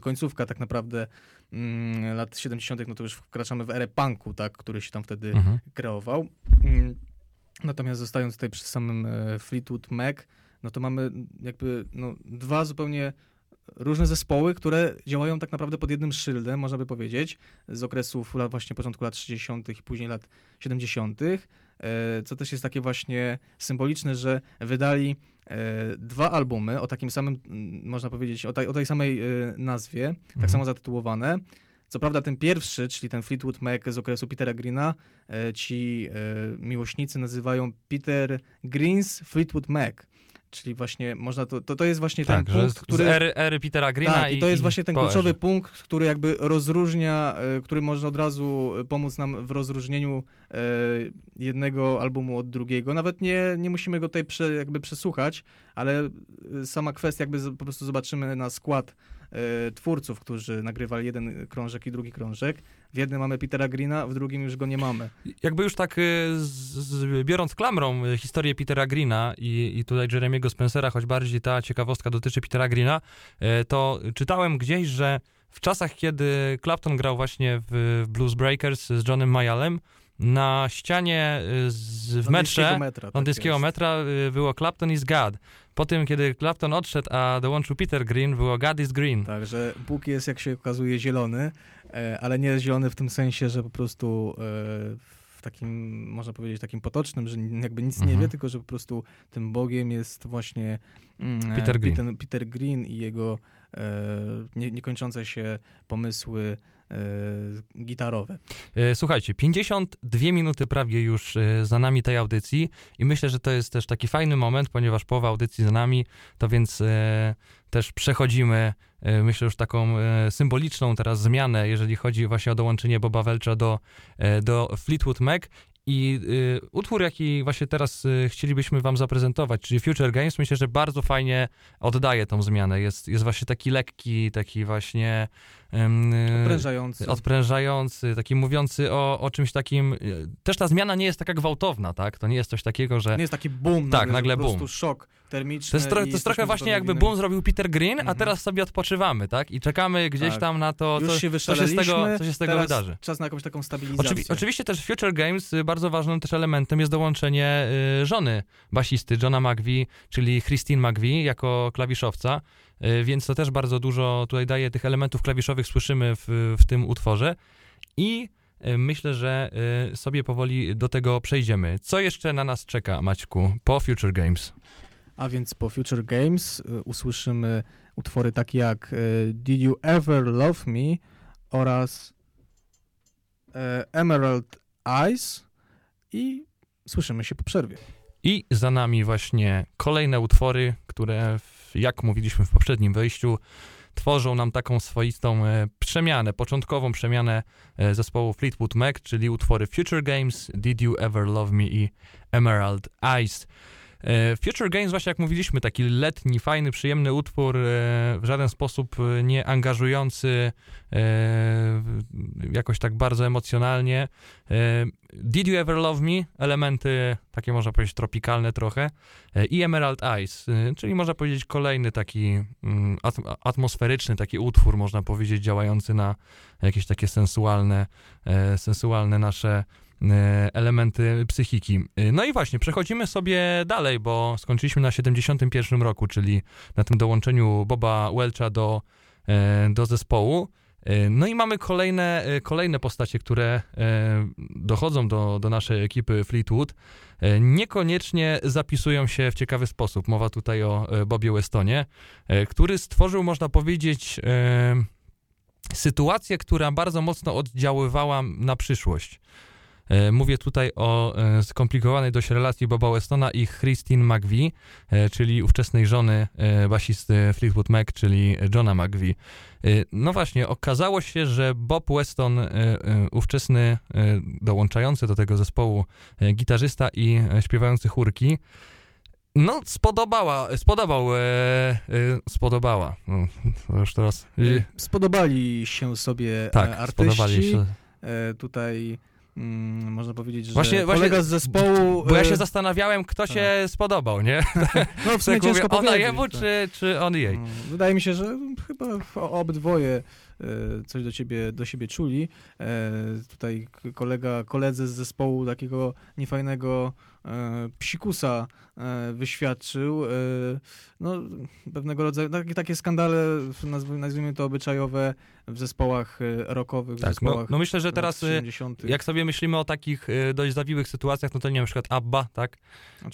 końcówka tak naprawdę mm, lat 70., no to już wkraczamy w erę punku, tak, który się tam wtedy mhm. kreował. Mm, natomiast zostając tutaj przy samym Fleetwood Mac, no to mamy jakby no, dwa zupełnie różne zespoły, które działają tak naprawdę pod jednym szyldem, można by powiedzieć, z okresów właśnie początku lat 60. i później lat 70., e, co też jest takie właśnie symboliczne, że wydali e, dwa albumy o takim samym, można powiedzieć, o tej, o tej samej e, nazwie, tak mhm. tak samo zatytułowane. Co prawda ten pierwszy, czyli ten Fleetwood Mac z okresu Petera Greena, ci miłośnicy nazywają Peter Green's Fleetwood Mac. Czyli właśnie można to, to, to jest właśnie tak, ten punkt, który... ery, ery Petera Greena tak, i, i to jest właśnie ten kluczowy punkt, który jakby rozróżnia, e, który może od razu pomóc nam w rozróżnieniu e, jednego albumu od drugiego. Nawet nie, nie musimy go tutaj prze, jakby przesłuchać, ale sama kwestia jakby po prostu zobaczymy na skład e, twórców, którzy nagrywali jeden krążek i drugi krążek. W jednym mamy Petera Greena, w drugim już go nie mamy. Jakby już tak z, z, biorąc klamrą historię Petera Greena i, i tutaj Jeremiego Spencera, choć bardziej ta ciekawostka dotyczy Petera Greena, to czytałem gdzieś, że w czasach, kiedy Clapton grał właśnie w Blues Breakers z Johnem Mayallem, na ścianie y, z, w metrze metra, londyńskiego tak metra y, było Clapton is God. Po tym, kiedy Clapton odszedł, a dołączył Peter Green, było God is Green. Także Bóg jest, jak się okazuje, zielony, e, ale nie zielony w tym sensie, że po prostu e, w takim, można powiedzieć, takim potocznym, że jakby nic mhm. nie wie, tylko że po prostu tym Bogiem jest właśnie mm, Peter Green, Peter, Peter Green i jego e, nie, niekończące się pomysły E, gitarowe. E, słuchajcie, 52 minuty prawie już e, za nami tej audycji i myślę, że to jest też taki fajny moment, ponieważ połowa audycji za nami, to więc też przechodzimy, myślę, już taką symboliczną teraz zmianę, jeżeli chodzi właśnie o dołączenie Boba Welcha do, do Fleetwood Mac i y, utwór, jaki właśnie teraz y, chcielibyśmy wam zaprezentować, czyli Future Games, myślę, że bardzo fajnie oddaje tą zmianę. Jest, jest właśnie taki lekki, taki właśnie Odprężający. Odprężający, taki mówiący o, o czymś takim. Też ta zmiana nie jest taka gwałtowna, tak? To nie jest coś takiego, że. Nie jest taki boom, tak, nagle, po boom. szok termiczny. To jest, tro, to jest trochę właśnie jakby boom zrobił Peter Green, a mhm. teraz sobie odpoczywamy, tak? I czekamy gdzieś tak. tam na to, co, się, co się z tego, co się z tego wydarzy. Czas na jakąś taką stabilizację. Oczywi oczywiście też Future Games y, bardzo ważnym też elementem jest dołączenie y, żony basisty Johna McVie, czyli Christine McVie jako klawiszowca. Y, więc to też bardzo dużo tutaj daje tych elementów klawiszowych, słyszymy w, w tym utworze. I y, myślę, że y, sobie powoli do tego przejdziemy. Co jeszcze na nas czeka, Maćku, po Future Games? A więc po Future Games usłyszymy utwory takie jak Did You Ever Love Me oraz Emerald Eyes i słyszymy się po przerwie. I za nami właśnie kolejne utwory, które jak mówiliśmy w poprzednim wejściu, tworzą nam taką swoistą e, przemianę, początkową przemianę e, zespołu Fleetwood Mac, czyli utwory Future Games, Did You Ever Love Me i Emerald Eyes. E, Future Games, właśnie jak mówiliśmy, taki letni, fajny, przyjemny utwór, e, w żaden sposób e, nie angażujący jakoś tak bardzo emocjonalnie. Did You Ever Love Me? Elementy takie można powiedzieć tropikalne trochę. I Emerald Eyes, czyli można powiedzieć kolejny taki mm, atmosferyczny taki utwór, można powiedzieć, działający na jakieś takie sensualne, sensualne nasze elementy psychiki. E, no i właśnie, przechodzimy sobie dalej, bo skończyliśmy na 71 roku, czyli na tym dołączeniu Boba Welcha do, e, do zespołu. No i mamy kolejne, kolejne postacie, które dochodzą do, do naszej ekipy Fleetwood. Niekoniecznie zapisują się w ciekawy sposób. Mowa tutaj o Bobie Westonie, który stworzył, można powiedzieć, sytuację, która bardzo mocno oddziaływała na przyszłość. E, mówię tutaj o e, skomplikowanej dość relacji Boba Westona i Christine McVie, e, czyli ówczesnej żony basisty Fleetwood Mac, czyli Johna McVie. No właśnie, okazało się, że Bob Weston, ówczesny dołączający do tego zespołu gitarzysta i śpiewający chórki, No, spodobała, spodobał, e, e, spodobała. No, już teraz. Spodobali się sobie tak, artyści. Spodobali się. E, tutaj mm, można powiedzieć, że właśnie, kolega właśnie, z zespołu... Bo ja się zastanawiałem, kto się tak. spodobał, nie? No w sumie tak ciężko mówię, Ona jemu, tak. czy, czy on jej? No, wydaje mi się, że chyba obydwoje coś do ciebie, do siebie czuli. Tutaj kolega, koledzy z zespołu takiego niefajnego E, psikusa e, wyświadczył. E, no, pewnego rodzaju, takie, takie skandale, nazwijmy to obyczajowe, w zespołach rockowych, w tak, no, zespołach no, no myślę, że teraz 70. jak sobie myślimy o takich dość zawiłych sytuacjach, no to nie wiem, na przykład ABBA, tak?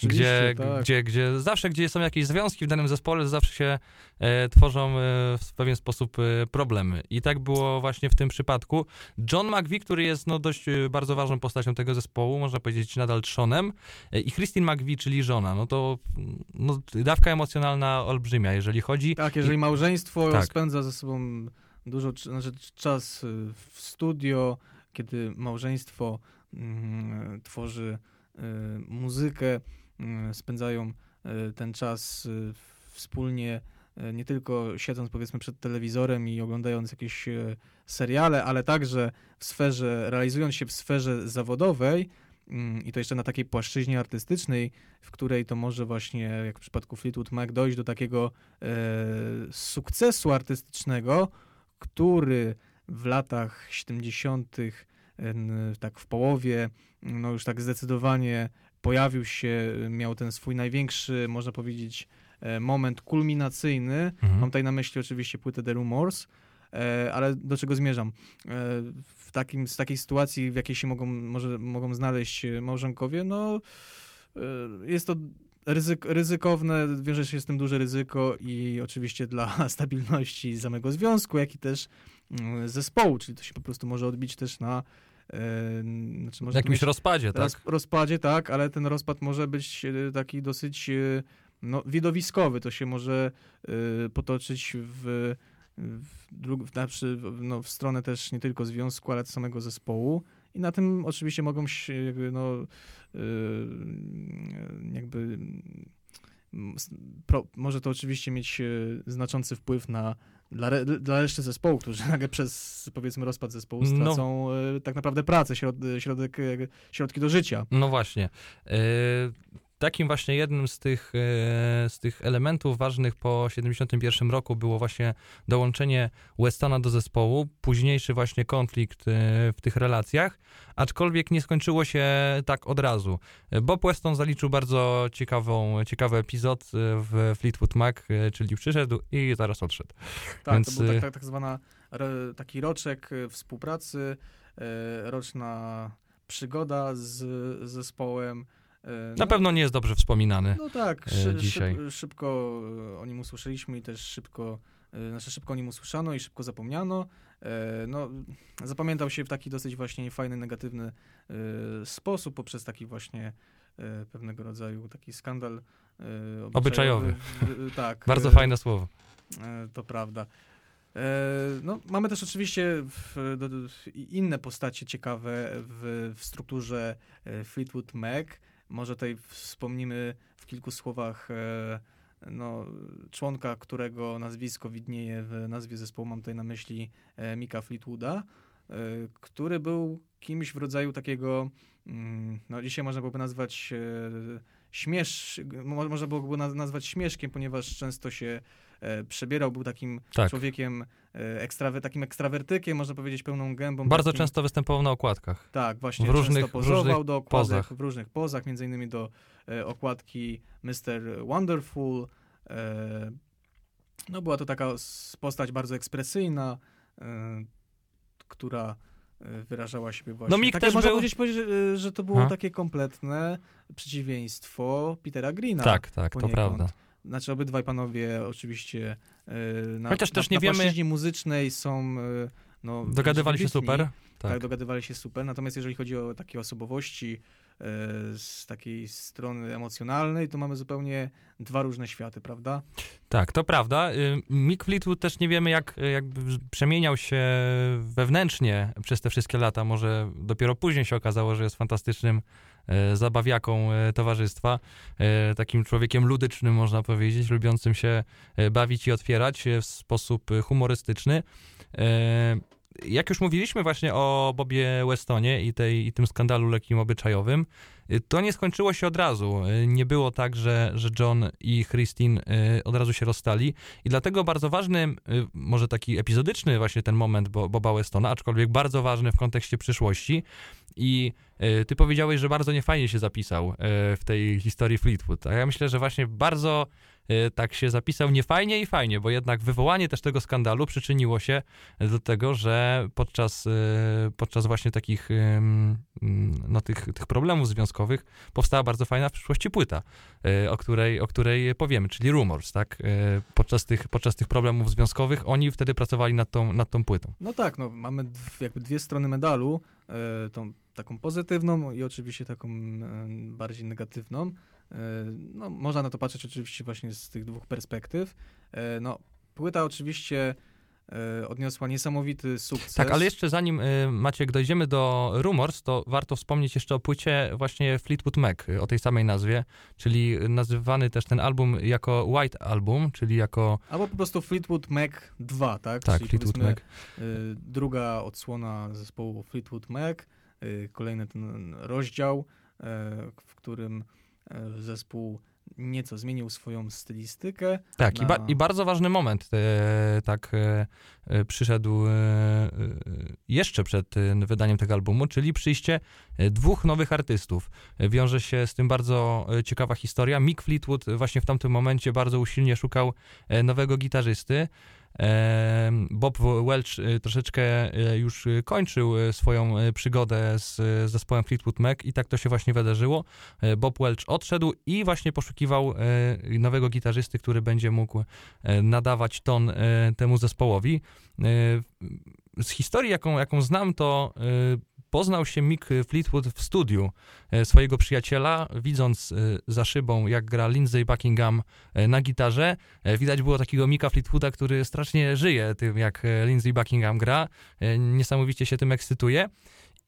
Gdzie, tak. Gdzie, gdzie zawsze, gdzie są jakieś związki w danym zespole, zawsze się e, tworzą e, w pewien sposób e, problemy. I tak było właśnie w tym przypadku. John McVie, który jest no, dość bardzo ważną postacią tego zespołu, można powiedzieć nadal trzonem, i Christine McVie, czyli żona, no to no, dawka emocjonalna olbrzymia, jeżeli chodzi... Tak, jeżeli małżeństwo tak. spędza ze sobą dużo znaczy czas y, w studio, kiedy małżeństwo mm, tworzy y, muzykę, y, spędzają y, ten czas y, wspólnie, y, nie tylko siedząc powiedzmy przed telewizorem i oglądając jakieś seriale, ale także w sferze, realizując się w sferze zawodowej, i to jeszcze na takiej płaszczyźnie artystycznej, w której to może właśnie, jak w przypadku Fleetwood Mac, dojść do takiego e, sukcesu artystycznego, który w latach 70., tak w połowie, no już tak zdecydowanie pojawił się, miał ten swój największy, można powiedzieć, e, moment kulminacyjny. Mhm. Mam tutaj na myśli oczywiście płytę The Rumors, ale do czego zmierzam? E, w takim, z takiej sytuacji, w jakiej się mogą, może, mogą znaleźć małżonkowie, no jest to ryzyk, ryzykowne, wiąże się z tym duże ryzyko i oczywiście dla stabilności samego związku, jak i też mm, zespołu, czyli to się po prostu może odbić też na e, znaczy może jakimś rozpadzie, tak? Rozpadzie, tak, ale ten rozpad może być e, taki dosyć e, no, widowiskowy. To się może potoczyć w, w, w, w, no, w stronę też nie tylko związku, ale samego zespołu. I na tym oczywiście mogą się jakby, no, yy, jakby pro, może to oczywiście mieć yy, znaczący wpływ na dla, re, dla reszty zespołu, którzy nagle przez powiedzmy rozpad zespołu no. stracą no. tak naprawdę pracę, środ, środek, środki do życia. No właśnie. Yy, takim właśnie jednym z tych, e, z tych elementów ważnych po 71 roku było właśnie dołączenie Westona do zespołu, późniejszy właśnie konflikt e, w tych relacjach, aczkolwiek nie skończyło się tak od razu. Bob Weston zaliczył bardzo ciekawą, ciekawy epizod e, w Fleetwood Mac, czyli przyszedł i zaraz odszedł. Tak, Więc... to był tak, tak, tak zwana taki roczek współpracy, roczna przygoda z zespołem, E, Na no, pewno nie jest dobrze wspominany. No tak, e, szy, dzisiaj. Szyb, szybko o nim usłyszeliśmy i też szybko, e, znaczy szybko o nim usłyszano i szybko zapomniano. No, zapamiętał się w taki dosyć właśnie fajny, negatywny sposób poprzez taki właśnie pewnego rodzaju taki skandal obyczajowy. obyczajowy. tak. Bardzo fajne słowo. To prawda. No, mamy też oczywiście inne postacie ciekawe w, w strukturze Fleetwood Mac. Może tutaj wspomnimy w kilku słowach e, no, członka, którego nazwisko widnieje w nazwie zespołu, mam tutaj na myśli e, Mika Fleetwooda, e, który był kimś w rodzaju takiego, mm, no dzisiaj można byłoby nazwać śmiesz, można byłoby nazwać śmieszkiem, ponieważ często się przebierał, był takim tak. człowiekiem, e, ekstrawer, takim ekstrawertykiem, można powiedzieć, pełną gębą. Bardzo takim... często występował na okładkach. Tak, właśnie. W różnych, pozował różnych do okładek, pozach. w różnych pozach, między innymi do e, okładki Mr. Wonderful. E, no była to taka postać bardzo ekspresyjna, e, która e, wyrażała siebie właśnie. No Mick takie, też można był... powiedzieć, że, że to było ha? takie kompletne przeciwieństwo Petera Greena. Tak, tak, poniekąd. to prawda. Znaczy obydwaj panowie oczywiście e, na, Chociaż też na, nie na wiemy... muzycznej są e, no, Dogadywali się super. Tak. tak, dogadywali się super. Natomiast jeżeli chodzi o takie osobowości e, z takiej strony emocjonalnej, to mamy zupełnie dwa różne światy, prawda? Tak, to prawda. Y, Mick Fleetwood też nie wiemy, jak jakby przemieniał się wewnętrznie przez te wszystkie lata. Może dopiero później się okazało, że jest fantastycznym zabawiaką towarzystwa, takim człowiekiem ludycznym, można powiedzieć, lubiącym się bawić i otwierać w sposób humorystyczny jak już mówiliśmy właśnie o Bobie Westonie i, tej, i tym skandalu lekkim obyczajowym, y, to nie skończyło się od razu. Y, nie było tak, że, że John i Christine y, od razu się rozstali. I dlatego bardzo ważny, może taki epizodyczny właśnie ten moment Boba Westona, aczkolwiek bardzo ważny w kontekście przyszłości. I ty powiedziałeś, że bardzo niefajnie się zapisał w tej historii Fleetwood, a ja myślę, że właśnie bardzo tak się zapisał niefajnie i fajnie, bo jednak wywołanie też tego skandalu przyczyniło się do tego, że podczas, y, podczas właśnie takich mm, no, tych, tych problemów związkowych powstała bardzo fajna w przyszłości płyta, y, o której, o której powiemy, czyli Rumors, tak? Podczas tych, podczas tych problemów związkowych oni wtedy pracowali nad tą, nad tą płytą. No tak, no, mamy jakby dwie strony medalu, tą taką pozytywną i oczywiście taką bardziej negatywną. E, no, można na to patrzeć oczywiście właśnie z tych dwóch perspektyw. E, no, płyta oczywiście e, odniosła niesamowity sukces. Tak, ale jeszcze zanim Maciek dojdziemy do Rumors, to warto wspomnieć jeszcze o płycie właśnie Fleetwood Mac, o tej samej nazwie, czyli nazywany też ten album jako White Album, czyli jako... Albo po prostu Fleetwood Mac 2, tak? Tak, czyli Fleetwood Mac. Druga odsłona zespołu Fleetwood Mac, kolejny ten rozdział, w którym zespół nieco zmienił swoją stylistykę. Tak, na... i, ba i, bardzo ważny moment e, tak e, e przyszedł e, e, jeszcze przed wydaniem tego albumu, czyli przyjście dwóch nowych artystów. Wiąże się z tym bardzo ciekawa historia. Mick Fleetwood właśnie w tamtym momencie bardzo usilnie szukał nowego gitarzysty. Bob Welch y, troszeczkę y, już kończył y, swoją przygodę z zespołem Fleetwood Mac i tak to się właśnie wydarzyło. Bob Welch odszedł i właśnie poszukiwał nowego gitarzysty, który będzie mógł nadawać ton temu zespołowi. Z historii, jaką, jaką znam, to poznał się Mick Fleetwood w studiu e, swojego przyjaciela, widząc e, za szybą, jak gra Lindsay Buckingham e, na gitarze. Widać było takiego Micka Fleetwooda, który strasznie żyje tym, jak Lindsay Buckingham gra. Niesamowicie się tym ekscytuje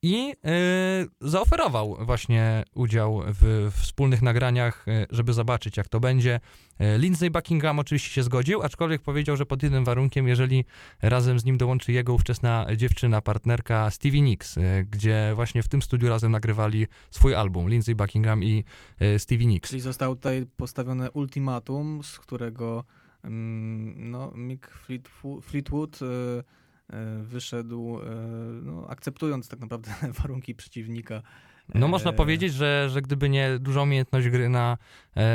i y, zaoferował właśnie udział w, w, wspólnych nagraniach, y, żeby zobaczyć, jak to będzie. Y, Lindsay Buckingham oczywiście się zgodził, aczkolwiek powiedział, że pod jednym warunkiem, jeżeli razem z nim dołączy jego ówczesna dziewczyna, partnerka Stevie Nicks, gdzie właśnie w tym studiu razem nagrywali swój album, Lindsay Buckingham i Stevie Nicks. Czyli zostało tutaj postawione ultimatum, z którego mm, no, Mick Fleetwood, Fleetwood E, wyszedł, e, no, akceptując tak naprawdę warunki przeciwnika. No e, można powiedzieć, że, że gdyby nie duża umiejętność gry na,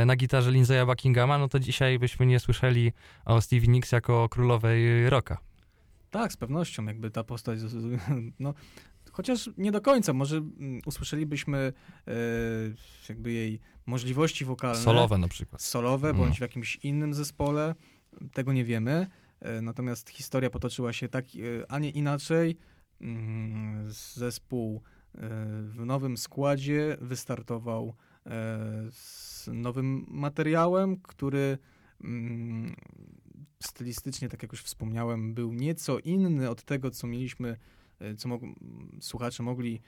na gitarze Lindsaya Buckinghama, no to dzisiaj byśmy nie słyszeli o Stevie Nicks jako królowej rocka. Tak, z pewnością, jakby ta postać, no, chociaż nie do końca, może mm, usłyszelibyśmy e, jakby jej możliwości wokalne. Solowe na przykład. Solowe, bądź no. w jakimś innym zespole, tego nie wiemy. E, natomiast historia potoczyła się tak, e, a nie inaczej. Mm, zespół e, w nowym składzie wystartował z nowym materiałem, który mm, stylistycznie, tak jak już wspomniałem, był nieco inny od tego, co mieliśmy, co mog słuchacze mogli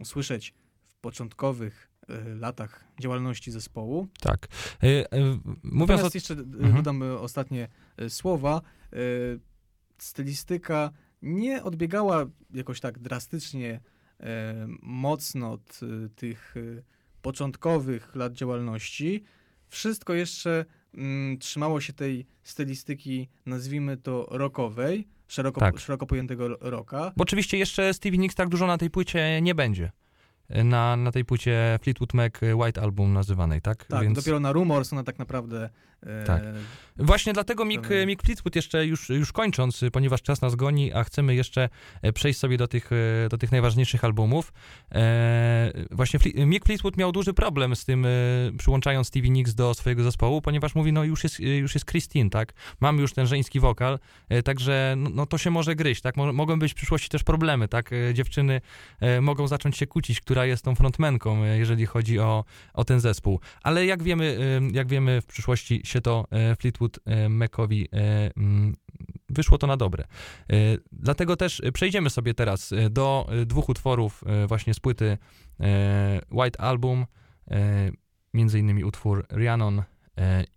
usłyszeć w początkowych latach działalności zespołu. Tak. Mówiąc Natomiast o... jeszcze mhm. dodam ostatnie słowa. Stylistyka nie odbiegała jakoś tak drastycznie mocno od tych początkowych lat działalności. Wszystko jeszcze mm, trzymało się tej stylistyki, nazwijmy to rockowej, szeroko, tak. szeroko pojętego rocka. Bo oczywiście jeszcze Stevie Nicks tak dużo na tej płycie nie będzie na, na tej płycie Fleetwood Mac White Album nazywanej, tak? Tak, Więc... dopiero na Rumors ona tak naprawdę... E, tak. Właśnie dlatego Mick, Mick Fleetwood jeszcze już, już kończąc, ponieważ czas nas goni, a chcemy jeszcze e, przejść sobie do tych, e, do tych najważniejszych albumów. E, właśnie Mick Fleetwood miał duży problem z tym, e, przyłączając Stevie Nicks do swojego zespołu, ponieważ mówi, no już jest, już jest Christine, tak? Mamy już ten żeński wokal, e, także no, no, to się może gryźć, tak? Mo mogą być w przyszłości też problemy, tak? Dziewczyny mogą zacząć się kłócić, która jest tą frontmenką, jeżeli chodzi o, o ten zespół. Ale jak wiemy, jak wiemy, w przyszłości się to Fleetwood Macowi mm, wyszło to na dobre. Dlatego też przejdziemy sobie teraz do dwóch utworów właśnie z płyty White Album, między innymi utwór Rhiannon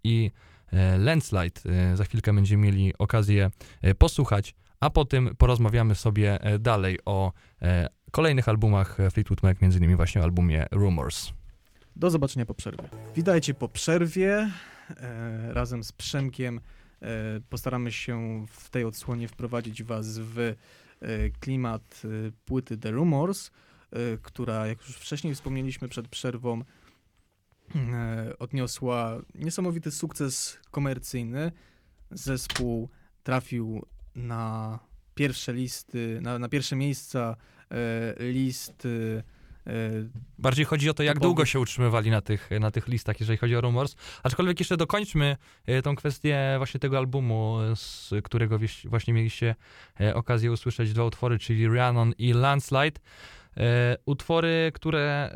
i Landslide. Za chwilkę będziemy mieli okazję posłuchać, a potem porozmawiamy sobie dalej o kolejnych albumach Fleetwood Mac, między innymi właśnie o albumie Rumors. Do zobaczenia po przerwie. Witajcie po przerwie. E, razem z Przemkiem e, postaramy się w tej odsłonie wprowadzić was w e, klimat płyty The Rumors, która, jak już wcześniej wspomnieliśmy przed przerwą, odniosła niesamowity sukces komercyjny. Zespół trafił na pierwsze listy, na, na pierwsze miejsca list Bardziej chodzi o to, jak długo się utrzymywali na tych, na tych listach, jeżeli chodzi o Rumors. Aczkolwiek jeszcze dokończmy e, tą kwestię właśnie tego albumu, z którego właśnie mieliście okazję usłyszeć dwa utwory, czyli Rhiannon i Landslide. Utwory, które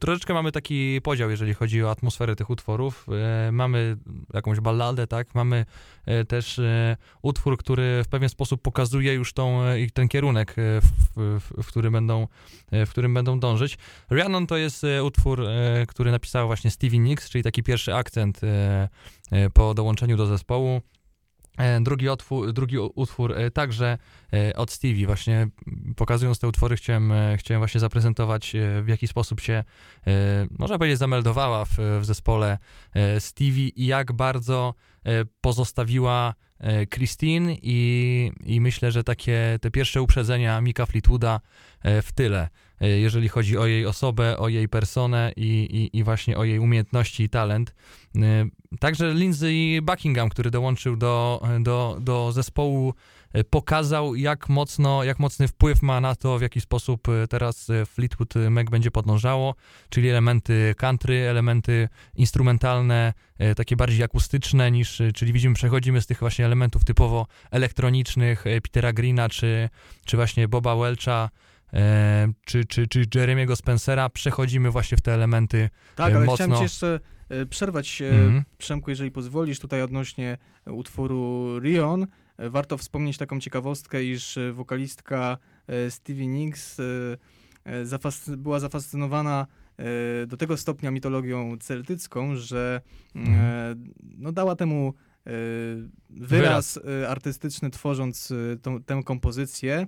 troszeczkę mamy taki podział, jeżeli chodzi o atmosferę tych utworów. E, mamy jakąś balladę, tak? Mamy e, też e, utwór, który w pewien sposób pokazuje już tą, ten kierunek, w, w, w, którym będą, w którym będą dążyć. Rhiannon to jest utwór, który napisał właśnie Stevie Nicks, czyli taki pierwszy akcent po dołączeniu do zespołu. E, drugi, otwór, drugi utwór e, także e, od Stevie. Właśnie pokazując te utwory chciałem, chciałem właśnie zaprezentować w jaki sposób się, można powiedzieć, zameldowała w, w zespole Stevie i jak bardzo pozostawiła Christine i, i myślę, że takie te pierwsze uprzedzenia Mika Fleetwooda w tyle. E, jeżeli chodzi o jej osobę, o jej personę i, i, i właśnie o jej umiejętności i talent. E, także Lindsay Buckingham, który dołączył do, do, do zespołu, e, pokazał, jak, mocno, jak mocny wpływ ma na to, w jaki sposób teraz Fleetwood Mac będzie podążało, czyli elementy country, elementy instrumentalne, takie bardziej akustyczne niż, czyli widzimy, przechodzimy z tych właśnie elementów typowo elektronicznych Petera Greena czy, czy właśnie Boba Welcha, czy, czy, czy Jeremiego Spencera, przechodzimy właśnie w te elementy Tak, e, ale mocno... chciałem ci jeszcze e, przerwać, mm -hmm. Przemku, jeżeli pozwolisz, tutaj odnośnie utworu Rion. E, warto wspomnieć taką ciekawostkę, iż wokalistka Stevie Nicks zafascy była zafascynowana do tego stopnia mitologią celtycką, że mm. no, dała temu wyraz, wyraz. artystyczny, tworząc tą, tę kompozycję.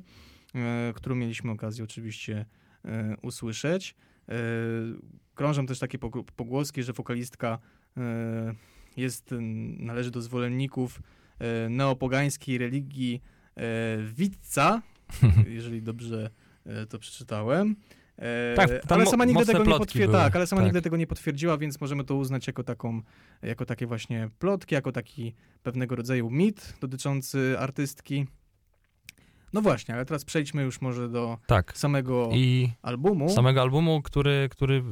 E, którą mieliśmy okazję oczywiście e, usłyszeć. E, krążą też takie pogłoski, że wokalistka jest, należy do zwolenników neopogańskiej religii Witca, jeżeli dobrze to przeczytałem. Tak, ale sama nigdy tego nie potwierdziła. Tak, ale sama tak. nigdy tego nie potwierdziła, więc możemy to uznać jako taką, jako takie właśnie plotki, jako taki pewnego rodzaju mit dotyczący artystki. No właśnie, ale teraz przejdźmy już może do tak. samego I albumu. Samego albumu, który, który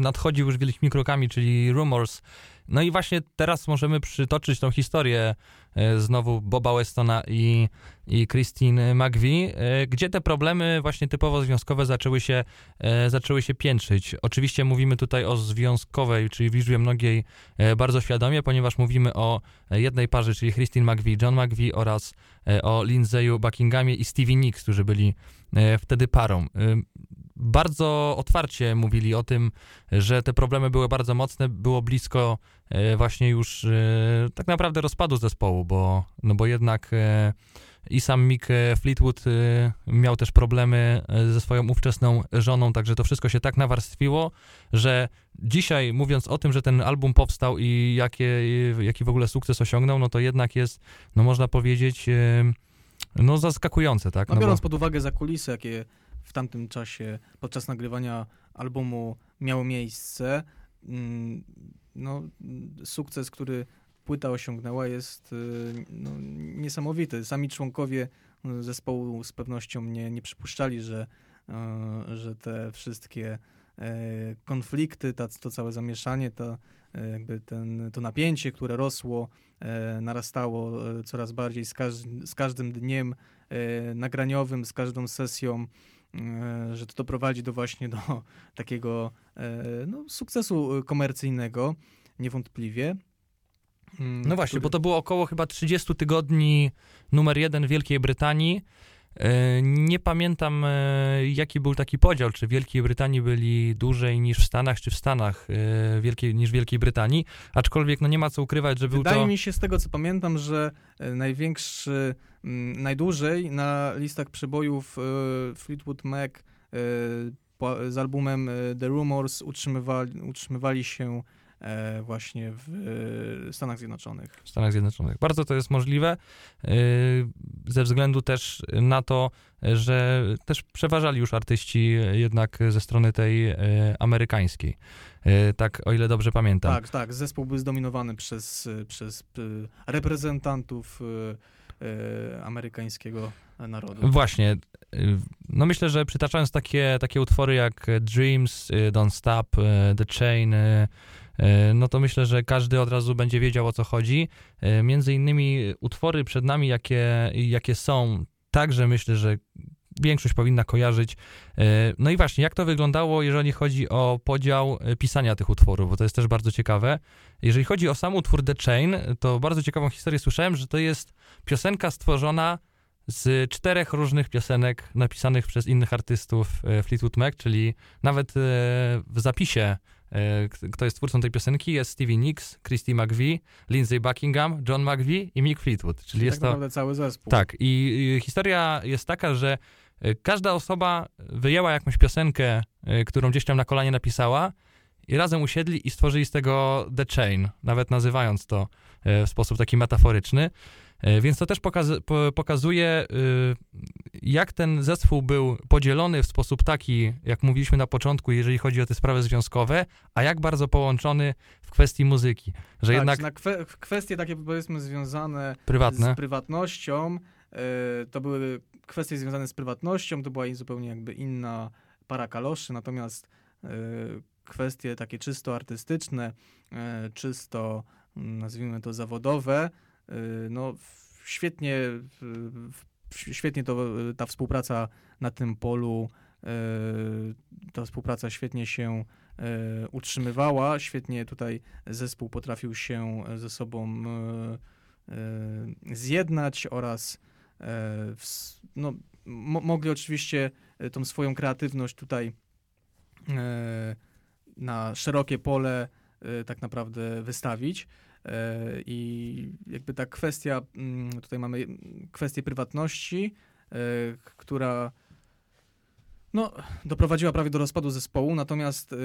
nadchodzi już wielkimi krokami, czyli Rumors. No i właśnie teraz możemy przytoczyć tą historię e, znowu Boba Westona i, i Christine McVie, e, gdzie te problemy właśnie typowo związkowe zaczęły się, e, zaczęły się piętrzyć. Oczywiście mówimy tutaj o związkowej, czyli w liczbie mnogiej bardzo świadomie, ponieważ mówimy o jednej parze, czyli Christine McVie, John McVie oraz o Lindsay'u Buckinghamie i Stevie Nicks, którzy byli wtedy parą bardzo otwarcie mówili o tym, że te problemy były bardzo mocne, było blisko e, właśnie już e, tak naprawdę rozpadu zespołu, bo, no bo jednak e, i sam Mick Fleetwood miał też problemy ze swoją ówczesną żoną, także to wszystko się tak nawarstwiło, że dzisiaj mówiąc o tym, że ten album powstał i jakie, jaki w ogóle sukces osiągnął, no to jednak jest, no można powiedzieć, no zaskakujące, tak? No, no biorąc bo... pod uwagę za kulisy, jakie w tamtym czasie podczas nagrywania albumu miało miejsce. Mm, no, sukces, który płyta osiągnęła jest y, no, niesamowity. Sami członkowie zespołu z pewnością nie, nie przypuszczali, że, y, że te wszystkie konflikty, to, całe zamieszanie, to, e, jakby ten, to napięcie, które rosło, narastało coraz bardziej z, każdym, z każdym dniem nagraniowym, z każdą sesją że to doprowadzi do właśnie do takiego e, no, sukcesu komercyjnego. niewątpliwie. Mm, no właśnie, który... bo to było około chyba 30 tygodni numer jeden Wielkiej Brytanii. E, nie pamiętam, e, jaki był taki podział, czy w Wielkiej Brytanii byli dłużej niż w Stanach, czy w Stanach e, Wielkiej, niż w Wielkiej Brytanii, aczkolwiek no nie ma co ukrywać, że był Wydaje to... Wydaje mi się z tego, co pamiętam, że największy, najdłużej na listach przebojów Fleetwood Mac z albumem The Rumors utrzymywali, utrzymywali się właśnie w e, Stanach Zjednoczonych. W Stanach Zjednoczonych. Bardzo to jest możliwe, e, ze względu też na to, że też przeważali już artyści jednak ze strony tej amerykańskiej. Tak, o ile dobrze pamiętam. Tak, tak. Zespół był zdominowany przez, przez reprezentantów amerykańskiego narodu. Właśnie. No myślę, że przytaczając takie, takie utwory jak Dreams, Don't Stop, The Chain, E, no to myślę, że każdy od razu będzie wiedział o co chodzi. E, między innymi utwory przed nami, jakie, jakie są, także myślę, że większość powinna kojarzyć. E, no i właśnie, jak to wyglądało, jeżeli chodzi o podział pisania tych utworów, bo to jest też bardzo ciekawe. Jeżeli chodzi o sam utwór The Chain, to bardzo ciekawą historię słyszałem, że to jest piosenka stworzona z czterech różnych piosenek napisanych przez innych artystów Fleetwood Mac, czyli nawet w zapisie E, kto jest twórcą tej piosenki, jest Stevie Nicks, Christy McVie, Lindsey Buckingham, John McVie i Mick Fleetwood. Czyli tak jest tak naprawdę to... cały zespół. Tak, i historia jest taka, że e, każda osoba wyjęła jakąś piosenkę, e, którą gdzieś tam na kolanie napisała i razem usiedli i stworzyli z tego The Chain, nawet nazywając to w sposób taki metaforyczny. E, więc to też pokaz pokazuje, y, jak ten zespół był podzielony w sposób taki, jak mówiliśmy na początku, jeżeli chodzi o te sprawy związkowe, a jak bardzo połączony w kwestii muzyki. Że tak, jednak na kwe kwestie takie powiedzmy związane prywatne. z prywatnością, y, to były kwestie związane z prywatnością, to była zupełnie jakby inna para kaloszy, natomiast y, kwestie takie czysto artystyczne, czysto mm, nazwijmy to zawodowe, no, świetnie, świetnie to, ta współpraca na tym polu, y, ta współpraca świetnie się y, utrzymywała, świetnie tutaj zespół potrafił się ze sobą zjednać oraz no, mogli oczywiście tą swoją kreatywność tutaj na szerokie pole tak naprawdę wystawić. E, I jakby ta kwestia, mm, tutaj mamy kwestię prywatności, e, która no, doprowadziła prawie do rozpadu zespołu, natomiast e,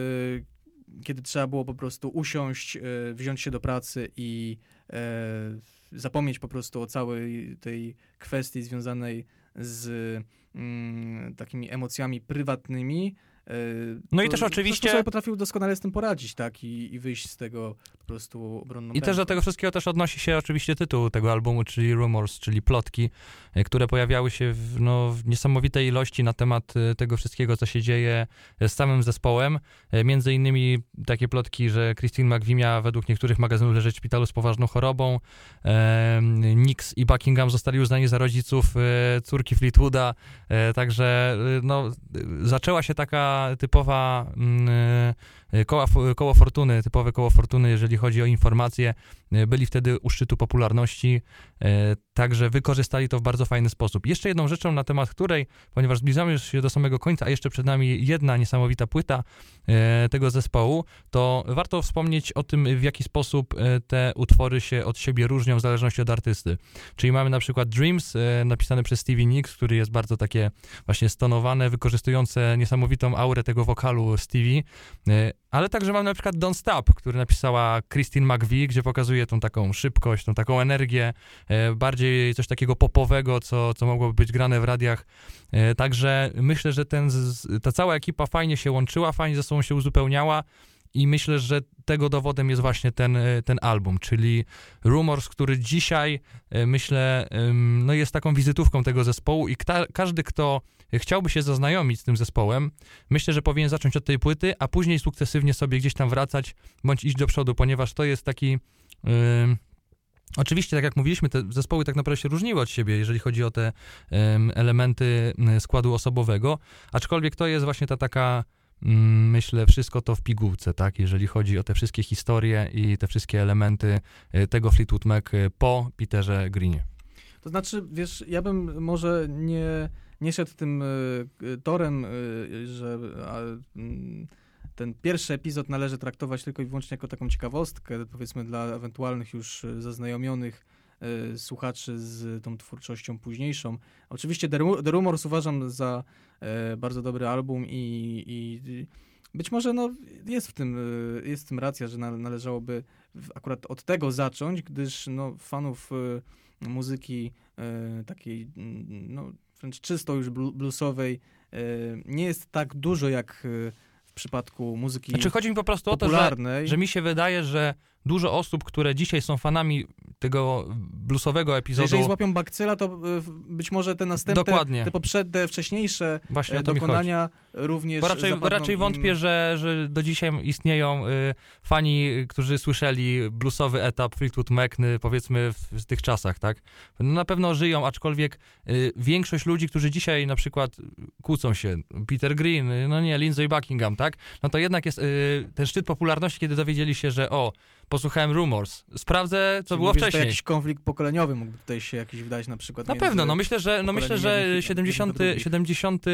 kiedy trzeba było po prostu usiąść, wziąć się do pracy i zapomnieć po prostu o całej tej kwestii związanej z mm, takimi emocjami prywatnymi, no i też oczywiście... sobie potrafił doskonale z tym poradzić, tak, i, i wyjść z tego po prostu obronną I też do tego wszystkiego też odnosi się oczywiście tytuł tego albumu, czyli Rumors, czyli plotki, e, które pojawiały się w, no, w niesamowitej ilości na temat e, tego wszystkiego, co się dzieje e, z samym zespołem. Między innymi takie plotki, że Christine McVie miała według niektórych magazynów leżeć w szpitalu z poważną chorobą. Nix i Buckingham zostali uznani za rodziców córki Fleetwooda, także no, zaczęła się taka typowa mm, koła, koło fortuny, typowe koło fortuny, jeżeli chodzi o informacje, e, byli wtedy u szczytu popularności, e, także wykorzystali to w bardzo fajny sposób. Jeszcze jedną rzeczą, na temat której, ponieważ zbliżamy się do samego końca, a jeszcze przed nami jedna niesamowita płyta tego zespołu, to warto wspomnieć o tym, w jaki sposób te utwory się od siebie różnią w zależności od artysty. Czyli mamy na przykład Dreams, napisane przez Stevie Nicks, który jest bardzo takie właśnie stonowane, wykorzystujące niesamowitą aurę tego wokalu Stevie, ale także mam na przykład Don't Stop, który napisała Christine McVie, gdzie pokazuje tą taką szybkość, tą taką energię, e, bardziej coś takiego popowego, co, co mogłoby być grane w radiach. E, także myślę, że ten, ta cała ekipa fajnie się łączyła, fajnie ze sobą się uzupełniała. I myślę, że tego dowodem jest właśnie ten, e, ten album, czyli Rumors, który dzisiaj myślę, no jest taką wizytówką tego zespołu i kta, każdy, kto chciałby się zaznajomić z tym zespołem, myślę, że powinien zacząć od tej płyty, a później sukcesywnie sobie gdzieś tam wracać, bądź iść do przodu, ponieważ to jest taki... Yy, Oczywiście, tak jak mówiliśmy, te zespoły tak naprawdę się różniły od siebie, jeżeli chodzi o te um, elementy składu osobowego, aczkolwiek to jest właśnie ta taka myślę, wszystko to w pigułce, tak? Jeżeli chodzi o te wszystkie historie i te wszystkie elementy y, tego Fleetwood Mac y, po Peterze Greenie. To znaczy, wiesz, ja bym może nie, nie szedł tym y, torem, y, że y, ten pierwszy epizod należy traktować tylko i wyłącznie jako taką ciekawostkę, powiedzmy dla ewentualnych już zaznajomionych y, słuchaczy z tą twórczością późniejszą. Oczywiście The, Rumors uważam za y, bardzo dobry album i, i być może no, jest, w tym, y, jest w tym racja, że należałoby akurat od tego zacząć, gdyż no, fanów y, muzyki takiej no, wręcz czysto już bluesowej nie jest tak dużo jak w przypadku muzyki Znaczy chodzi mi po prostu o to, że, że mi się wydaje, że dużo osób, które dzisiaj są fanami tego bluesowego epizodu... Jeżeli złapią bakcyla, to e, być może te następne, Dokładnie. te poprzednie, wcześniejsze Właśnie e, dokonania również Bo raczej, raczej wątpię, im... że, że do dzisiaj istnieją y, fani, którzy słyszeli bluesowy etap Fleetwood Mac, powiedzmy w, w, tych czasach, tak? No, na pewno żyją, aczkolwiek y, większość ludzi, którzy dzisiaj na przykład kłócą się, Peter Green, y, no nie, Lindsey Buckingham, tak? No to jednak jest ten szczyt popularności, kiedy dowiedzieli się, że o, posłuchałem Rumors. Sprawdzę, co było mówisz, wcześniej. jakiś konflikt pokoleniowy mógłby tutaj się jakiś wydać na przykład. Na pewno, no myślę, że, no myślę, że 70, 70,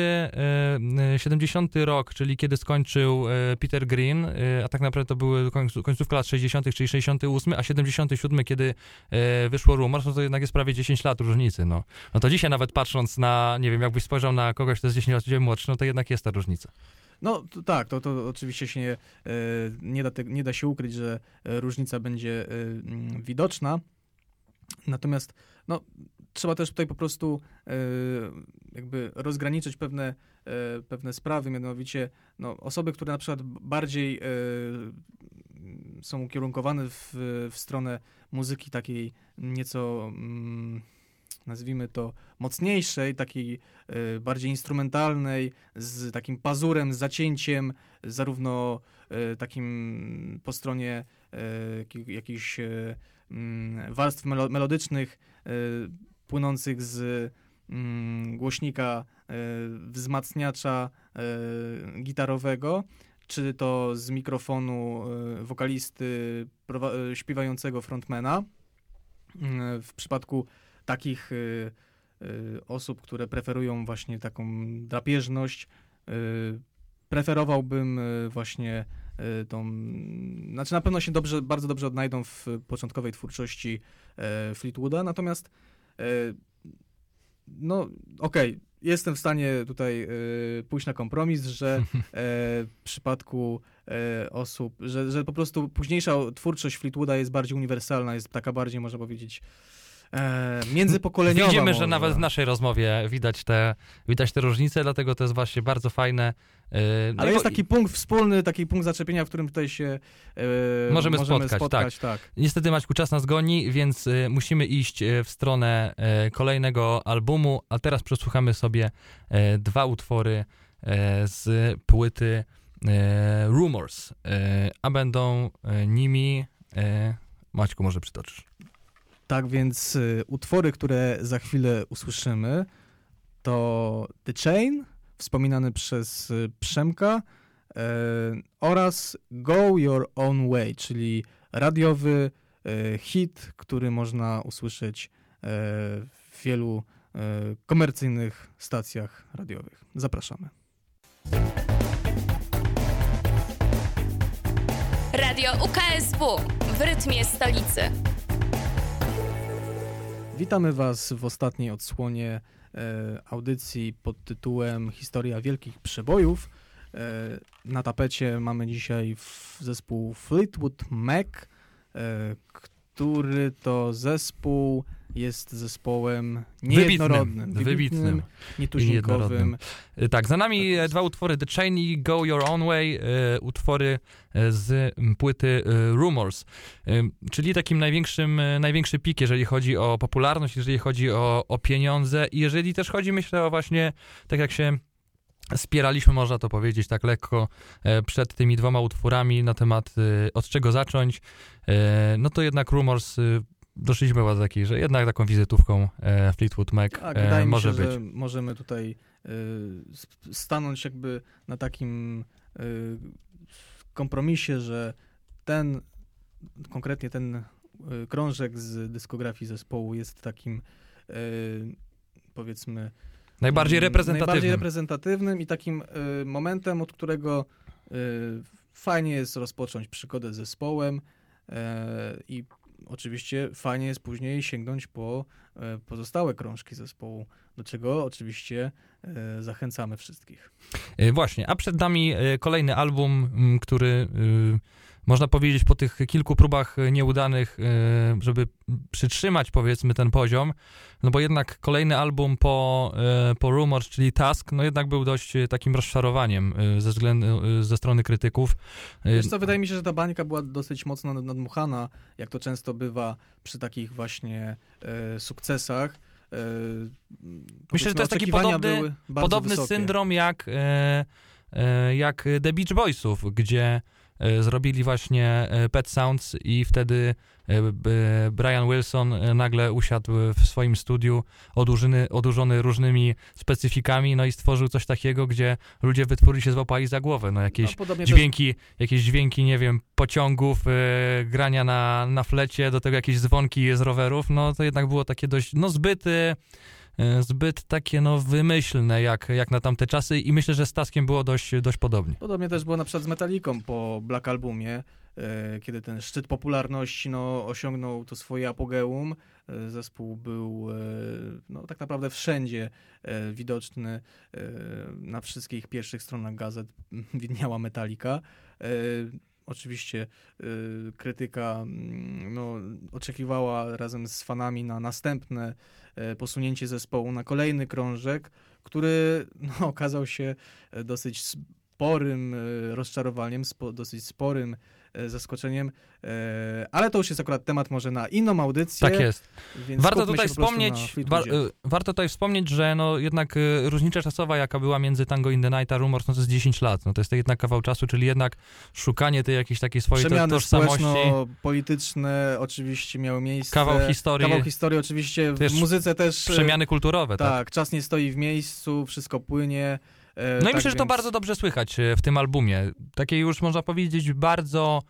70 rok, czyli kiedy skończył e, Peter Green, e, a tak naprawdę to były końcówka lat 60., czyli 68, a 77, kiedy e, wyszło Rumors, no to jednak jest prawie 10 lat różnicy. No, no to dzisiaj nawet patrząc na, nie wiem, jakbyś spojrzał na kogoś, kto jest 10 lat młodszy, no to jednak jest ta różnica. No to, tak, to, to oczywiście się nie, e, nie, da nie da się ukryć, że e, różnica będzie e, mm, widoczna. Natomiast no, trzeba też tutaj po prostu jakby rozgraniczyć pewne, pewne sprawy, mianowicie no, osoby, które na przykład bardziej są ukierunkowane w, w stronę muzyki takiej nieco mm, nazwijmy to, mocniejszej, takiej y, bardziej instrumentalnej, z takim pazurem, z zacięciem, zarówno y, takim po stronie y, jakichś mm, warstw melodycznych płynących z mm, głośnika wzmacniacza gitarowego, czy to z mikrofonu wokalisty śpiewającego frontmana. W przypadku takich y, y, osób, które preferują właśnie taką drapieżność, y, preferowałbym właśnie tą, znaczy na pewno się dobrze, bardzo dobrze odnajdą w początkowej twórczości e, Fleetwooda, natomiast e, no okej, okay, jestem w stanie tutaj e, pójść na kompromis, że w przypadku osób, że, że po prostu późniejsza twórczość Fleetwooda jest bardziej uniwersalna, jest taka bardziej, można powiedzieć, e, międzypokoleniowa. Widzimy, może. że nawet w naszej rozmowie widać te, widać te różnice, dlatego to jest właśnie bardzo fajne. E, no Ale jest taki punkt wspólny, taki punkt zaczepienia, w którym tutaj się e, możemy, możemy spotkać. spotkać tak. tak. Niestety Maćku, czas nas goni, więc e, musimy iść e, w stronę e, kolejnego albumu, a teraz przesłuchamy sobie dwa utwory z płyty Rumors, a będą nimi Maćku, może przytoczysz. Tak więc y, utwory, które za chwilę usłyszymy, to The Chain, wspominany przez y, Przemka, y, oraz Go Your Own Way, czyli radiowy y, hit, który można usłyszeć y, w wielu y, komercyjnych stacjach radiowych. Zapraszamy. Radio UKSW w rytmie stolicy. Witamy Was w ostatniej odsłonie e, audycji pod tytułem Historia Wielkich Przebojów. E, na tapecie mamy dzisiaj zespół Fleetwood Mac, e, który to zespół jest zespołem niejednorodnym, wybitnym, wybitnym nietuzinkowym. Y, tak, za nami tak dwa utwory The Chain i Go Your Own Way, y, utwory y, z płyty y, Rumors, czyli takim największym, największy pik, jeżeli chodzi o popularność, jeżeli chodzi o, o pieniądze i jeżeli też chodzi, myślę, o właśnie, tak jak się spieraliśmy, można to powiedzieć tak lekko, przed tymi dwoma utworami na temat od czego zacząć, no to jednak Rumors doszliśmy do takiej, że jednak taką wizytówką e, Fleetwood Mac tak, e, może się, być. możemy tutaj e, stanąć jakby na takim kompromisie, że ten, konkretnie ten krążek z dyskografii zespołu jest takim powiedzmy najbardziej reprezentatywnym. Najbardziej reprezentatywnym i takim momentem, od którego fajnie jest rozpocząć przygodę z zespołem i oczywiście fajnie jest później sięgnąć po e, pozostałe krążki zespołu, do czego oczywiście e, zachęcamy wszystkich. E, właśnie, a przed nami kolejny album, który można powiedzieć po tych kilku próbach nieudanych, żeby przytrzymać powiedzmy ten poziom, no bo jednak kolejny album po, po Rumors, czyli Task, no jednak był dość takim rozczarowaniem ze względu, ze strony krytyków. Wiesz co, wydaje mi się, że ta bańka była dosyć mocno nadmuchana, jak to często bywa przy takich właśnie e, sukcesach. E, Myślę, że to jest taki podobny, podobny syndrom jak, e, jak The Beach Boysów, gdzie E, zrobili właśnie e, Pet Sounds i wtedy e, Brian Wilson nagle usiadł w swoim studiu odurzony, odurzony różnymi specyfikami, no i stworzył coś takiego, gdzie ludzie wytworzyli się złapali za głowę, no jakieś no, dźwięki, też... jakieś dźwięki, nie wiem, pociągów, grania na, na flecie, do tego jakieś dzwonki z rowerów, no to jednak było takie dość, no zbyt E, zbyt takie no wymyślne jak, jak na tamte czasy i myślę, że z Taskiem było dość, dość podobnie. Podobnie też było na przykład z Metaliką po Black Albumie, e, kiedy ten szczyt popularności no, osiągnął to swoje apogeum. E, zespół był no, tak naprawdę wszędzie widoczny. Na wszystkich pierwszych stronach gazet widniała Metallica. Oczywiście krytyka mm, no, oczekiwała razem z fanami na następne posunięcie zespołu, na kolejny krążek, który no, okazał się dosyć sporym y, rozczarowaniem, spo, dosyć sporym E, zaskoczeniem, e, ale to już jest akurat temat może na inną audycję. Tak jest. warto tutaj wspomnieć, wa e, warto tutaj wspomnieć, że no jednak różnica czasowa, jaka była między Tango in the Night a Rumors, no to jest 10 lat, no to jest to jednak kawał czasu, czyli jednak szukanie tej jakiejś takiej swojej Przemiany tożsamości. polityczne oczywiście miały miejsce. Kawał historii. Kawał historii oczywiście, w muzyce też. Przemiany kulturowe, tak. Tak, czas nie stoi w miejscu, wszystko płynie. No i tak myślę, więc... że to bardzo dobrze słychać w tym albumie. Takie już można powiedzieć bardzo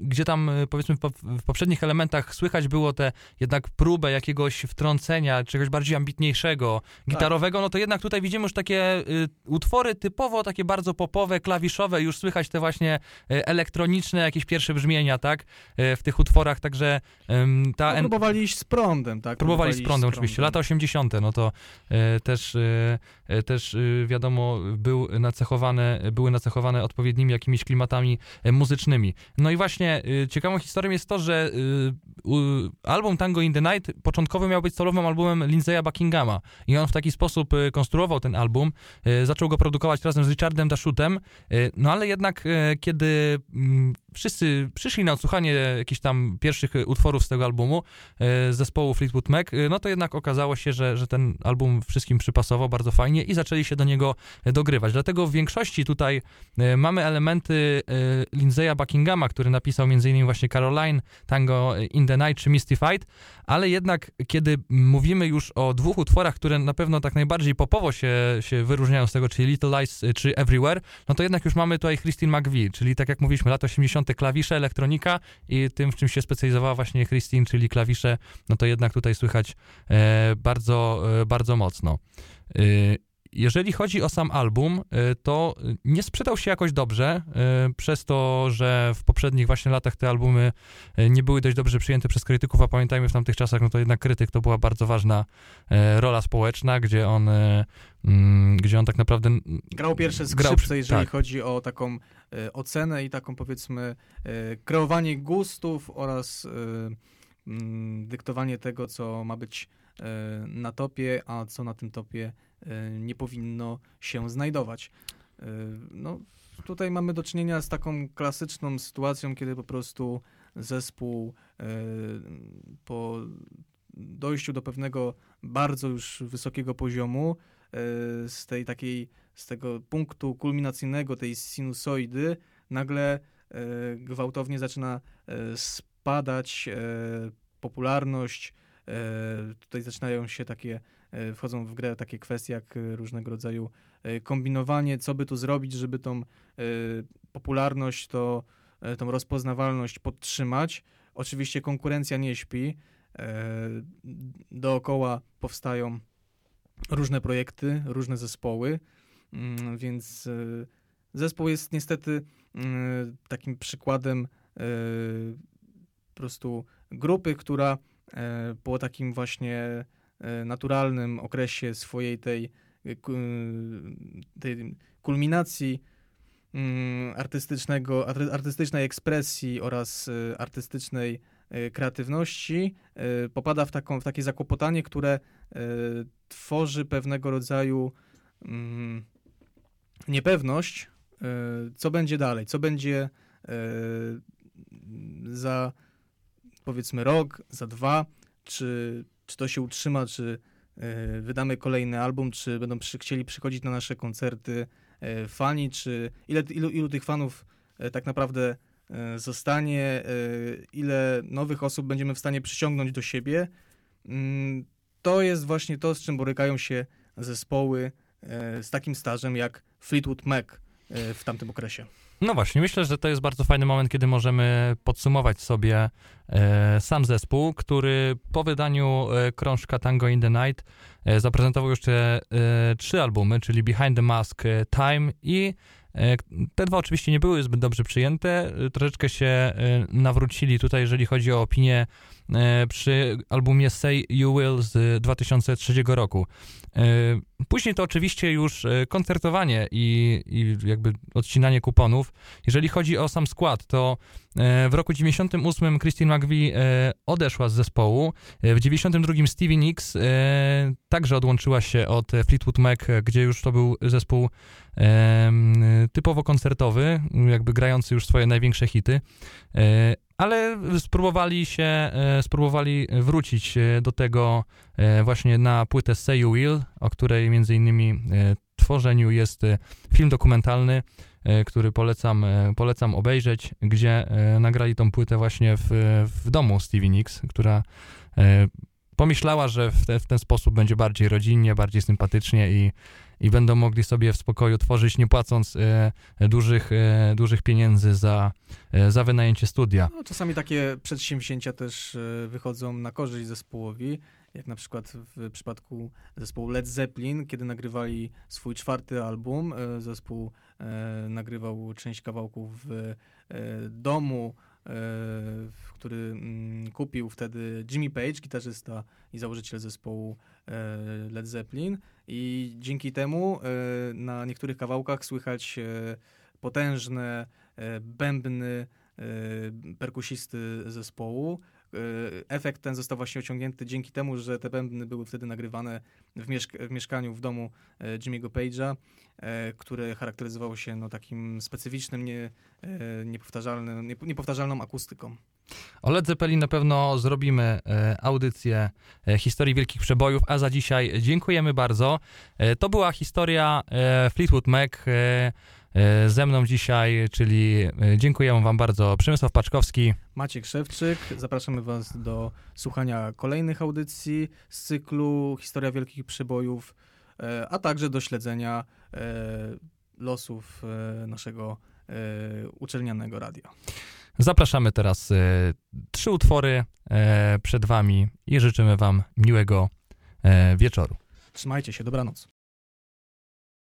gdzie tam e, powiedzmy w poprzednich elementach słychać było te jednak próbę jakiegoś wtrącenia, czegoś bardziej ambitniejszego, tak. gitarowego, no to jednak tutaj widzimy już takie y, utwory typowo takie bardzo popowe, klawiszowe, już słychać te właśnie e, elektroniczne jakieś pierwsze brzmienia, tak, e, w tych utworach, także ta... No, próbowali iść z prądem, tak? Próbowali, z prądem, oczywiście. Lata 80., no to też, też też był nacechowane, były nacechowane odpowiednimi jakimiś klimatami muzycznymi. No i właśnie y, ciekawą historią jest to, że y, album Tango in the Night początkowo miał być solowym albumem Lindsaya Buckinghama i on w taki sposób y, konstruował ten album, zaczął go produkować razem z Richardem Dashutem, no ale jednak kiedy mm, wszyscy przyszli na odsłuchanie jakichś tam pierwszych utworów z tego albumu z zespołu Fleetwood Mac, no to jednak okazało się, że, że ten album wszystkim przypasował bardzo fajnie i zaczęli się do niego dogrywać. Dlatego w większości tutaj mamy elementy Lindsaya Buckinghama Buckinghama, który napisał m.in. właśnie Caroline, Tango in the Night czy Mystified, ale jednak kiedy mówimy już o dwóch utworach, które na pewno tak najbardziej popowo się, się wyróżniają z tego, czyli Little Lies czy Everywhere, no to jednak już mamy tutaj Christine McVie, czyli tak jak mówiliśmy, lat 80. klawisze, elektronika i tym, w czym się specjalizowała właśnie Christine, czyli klawisze, no to jednak tutaj słychać e, bardzo, e, bardzo mocno. E, jeżeli chodzi o sam album, y, to nie sprzedał się jakoś dobrze, y, przez to, że w poprzednich właśnie latach te albumy y, nie były dość dobrze przyjęte przez krytyków, a pamiętajmy w tamtych czasach, no to jednak krytyk to była bardzo ważna rola społeczna, gdzie on, mm, gdzie on tak naprawdę... Grał pierwsze skrzypce, grał, jeżeli tak. chodzi o taką ocenę i taką powiedzmy kreowanie gustów oraz mm, dyktowanie tego, co ma być na topie, a co na tym topie nie powinno się znajdować. E, no, tutaj mamy do czynienia z taką klasyczną sytuacją, kiedy po prostu zespół e, po dojściu do pewnego bardzo już wysokiego poziomu, z tej takiej, z tego punktu kulminacyjnego, tej sinusoidy, nagle gwałtownie zaczyna spadać popularność, tutaj zaczynają się takie wchodzą w grę takie kwestie jak różnego rodzaju kombinowanie, co by tu zrobić, żeby tą popularność, to, tą rozpoznawalność podtrzymać. Oczywiście konkurencja nie śpi. Dookoła powstają różne projekty, różne zespoły, mm, więc zespół jest niestety takim przykładem po prostu grupy, która e, po takim właśnie e, naturalnym okresie swojej tej, e, tej kulminacji mm, artystycznego, artystycznej ekspresji oraz artystycznej kreatywności popada w, taką, w takie zakłopotanie, które tworzy pewnego rodzaju mm, niepewność, co będzie dalej, co będzie za powiedzmy rok, za dwa, czy, czy to się utrzyma, czy y, wydamy kolejny album, czy będą przy, chcieli przychodzić na nasze koncerty y, fani, czy ile, ilu, ilu tych fanów y, tak naprawdę zostanie, ile nowych osób będziemy w stanie przyciągnąć do siebie. Mm, to jest właśnie to, z czym borykają się zespoły z takim stażem jak Fleetwood Mac w tamtym okresie. No właśnie, myślę, że to jest bardzo fajny moment, kiedy możemy podsumować sobie e, sam zespół, który po wydaniu e, krążka Tango in the Night e, zaprezentował jeszcze e, trzy albumy, czyli Behind the Mask, e, Time i e, te dwa oczywiście nie były zbyt dobrze przyjęte, troszeczkę się nawrócili tutaj, jeżeli chodzi o opinię przy albumie Say You Will z 2003 roku. Później to oczywiście już e, koncertowanie i, i jakby odcinanie kuponów. Jeżeli chodzi o sam skład, to e, w roku 98 Christine McVie e, odeszła z zespołu. W 92 Stevie Nicks także odłączyła się od Fleetwood Mac, gdzie już to był zespół typowo koncertowy, jakby grający już swoje największe hity ale spróbowali się, spróbowali wrócić do tego właśnie na płytę Say You Will, o której między innymi e, tworzeniu jest e, film dokumentalny, e, który polecam, polecam obejrzeć, gdzie nagrali tą płytę właśnie w, w domu Stevie Nicks, która pomyślała, że w, te, w ten sposób będzie bardziej rodzinnie, bardziej sympatycznie i, i będą mogli sobie w spokoju tworzyć, nie płacąc e, dużych, e, dużych pieniędzy za, e, za wynajęcie studia. No, czasami takie przedsięwzięcia też wychodzą na korzyść zespołowi jak na przykład w przypadku zespołu Led Zeppelin, kiedy nagrywali swój czwarty album. E, zespół e, nagrywał część kawałków w e, domu, który mm, kupił wtedy Jimmy Page, gitarzysta i założyciel zespołu Led Zeppelin. I dzięki temu na niektórych kawałkach słychać potężne bębny perkusisty zespołu, E, efekt ten został właśnie osiągnięty dzięki temu, że te bębny były wtedy nagrywane w, mieszk w mieszkaniu w domu e, Jimmy'ego Page'a, e, które charakteryzowało się no, takim specyficznym, nie, niepowtarzalnym, niepowtarzalną akustyką. O Led Zeppelin na pewno zrobimy audycję historii wielkich przebojów, a za dzisiaj dziękujemy bardzo. To była historia Fleetwood Mac. E, ze mną dzisiaj, czyli e, dziękujemy wam bardzo Przemysław Paczkowski. Maciek Szewczyk. Zapraszamy was do słuchania kolejnych audycji z cyklu Historia Wielkich Przebojów, e, a także do śledzenia losów naszego uczelnianego radia. Zapraszamy teraz trzy utwory przed wami i życzymy wam miłego wieczoru. Trzymajcie się, dobranoc.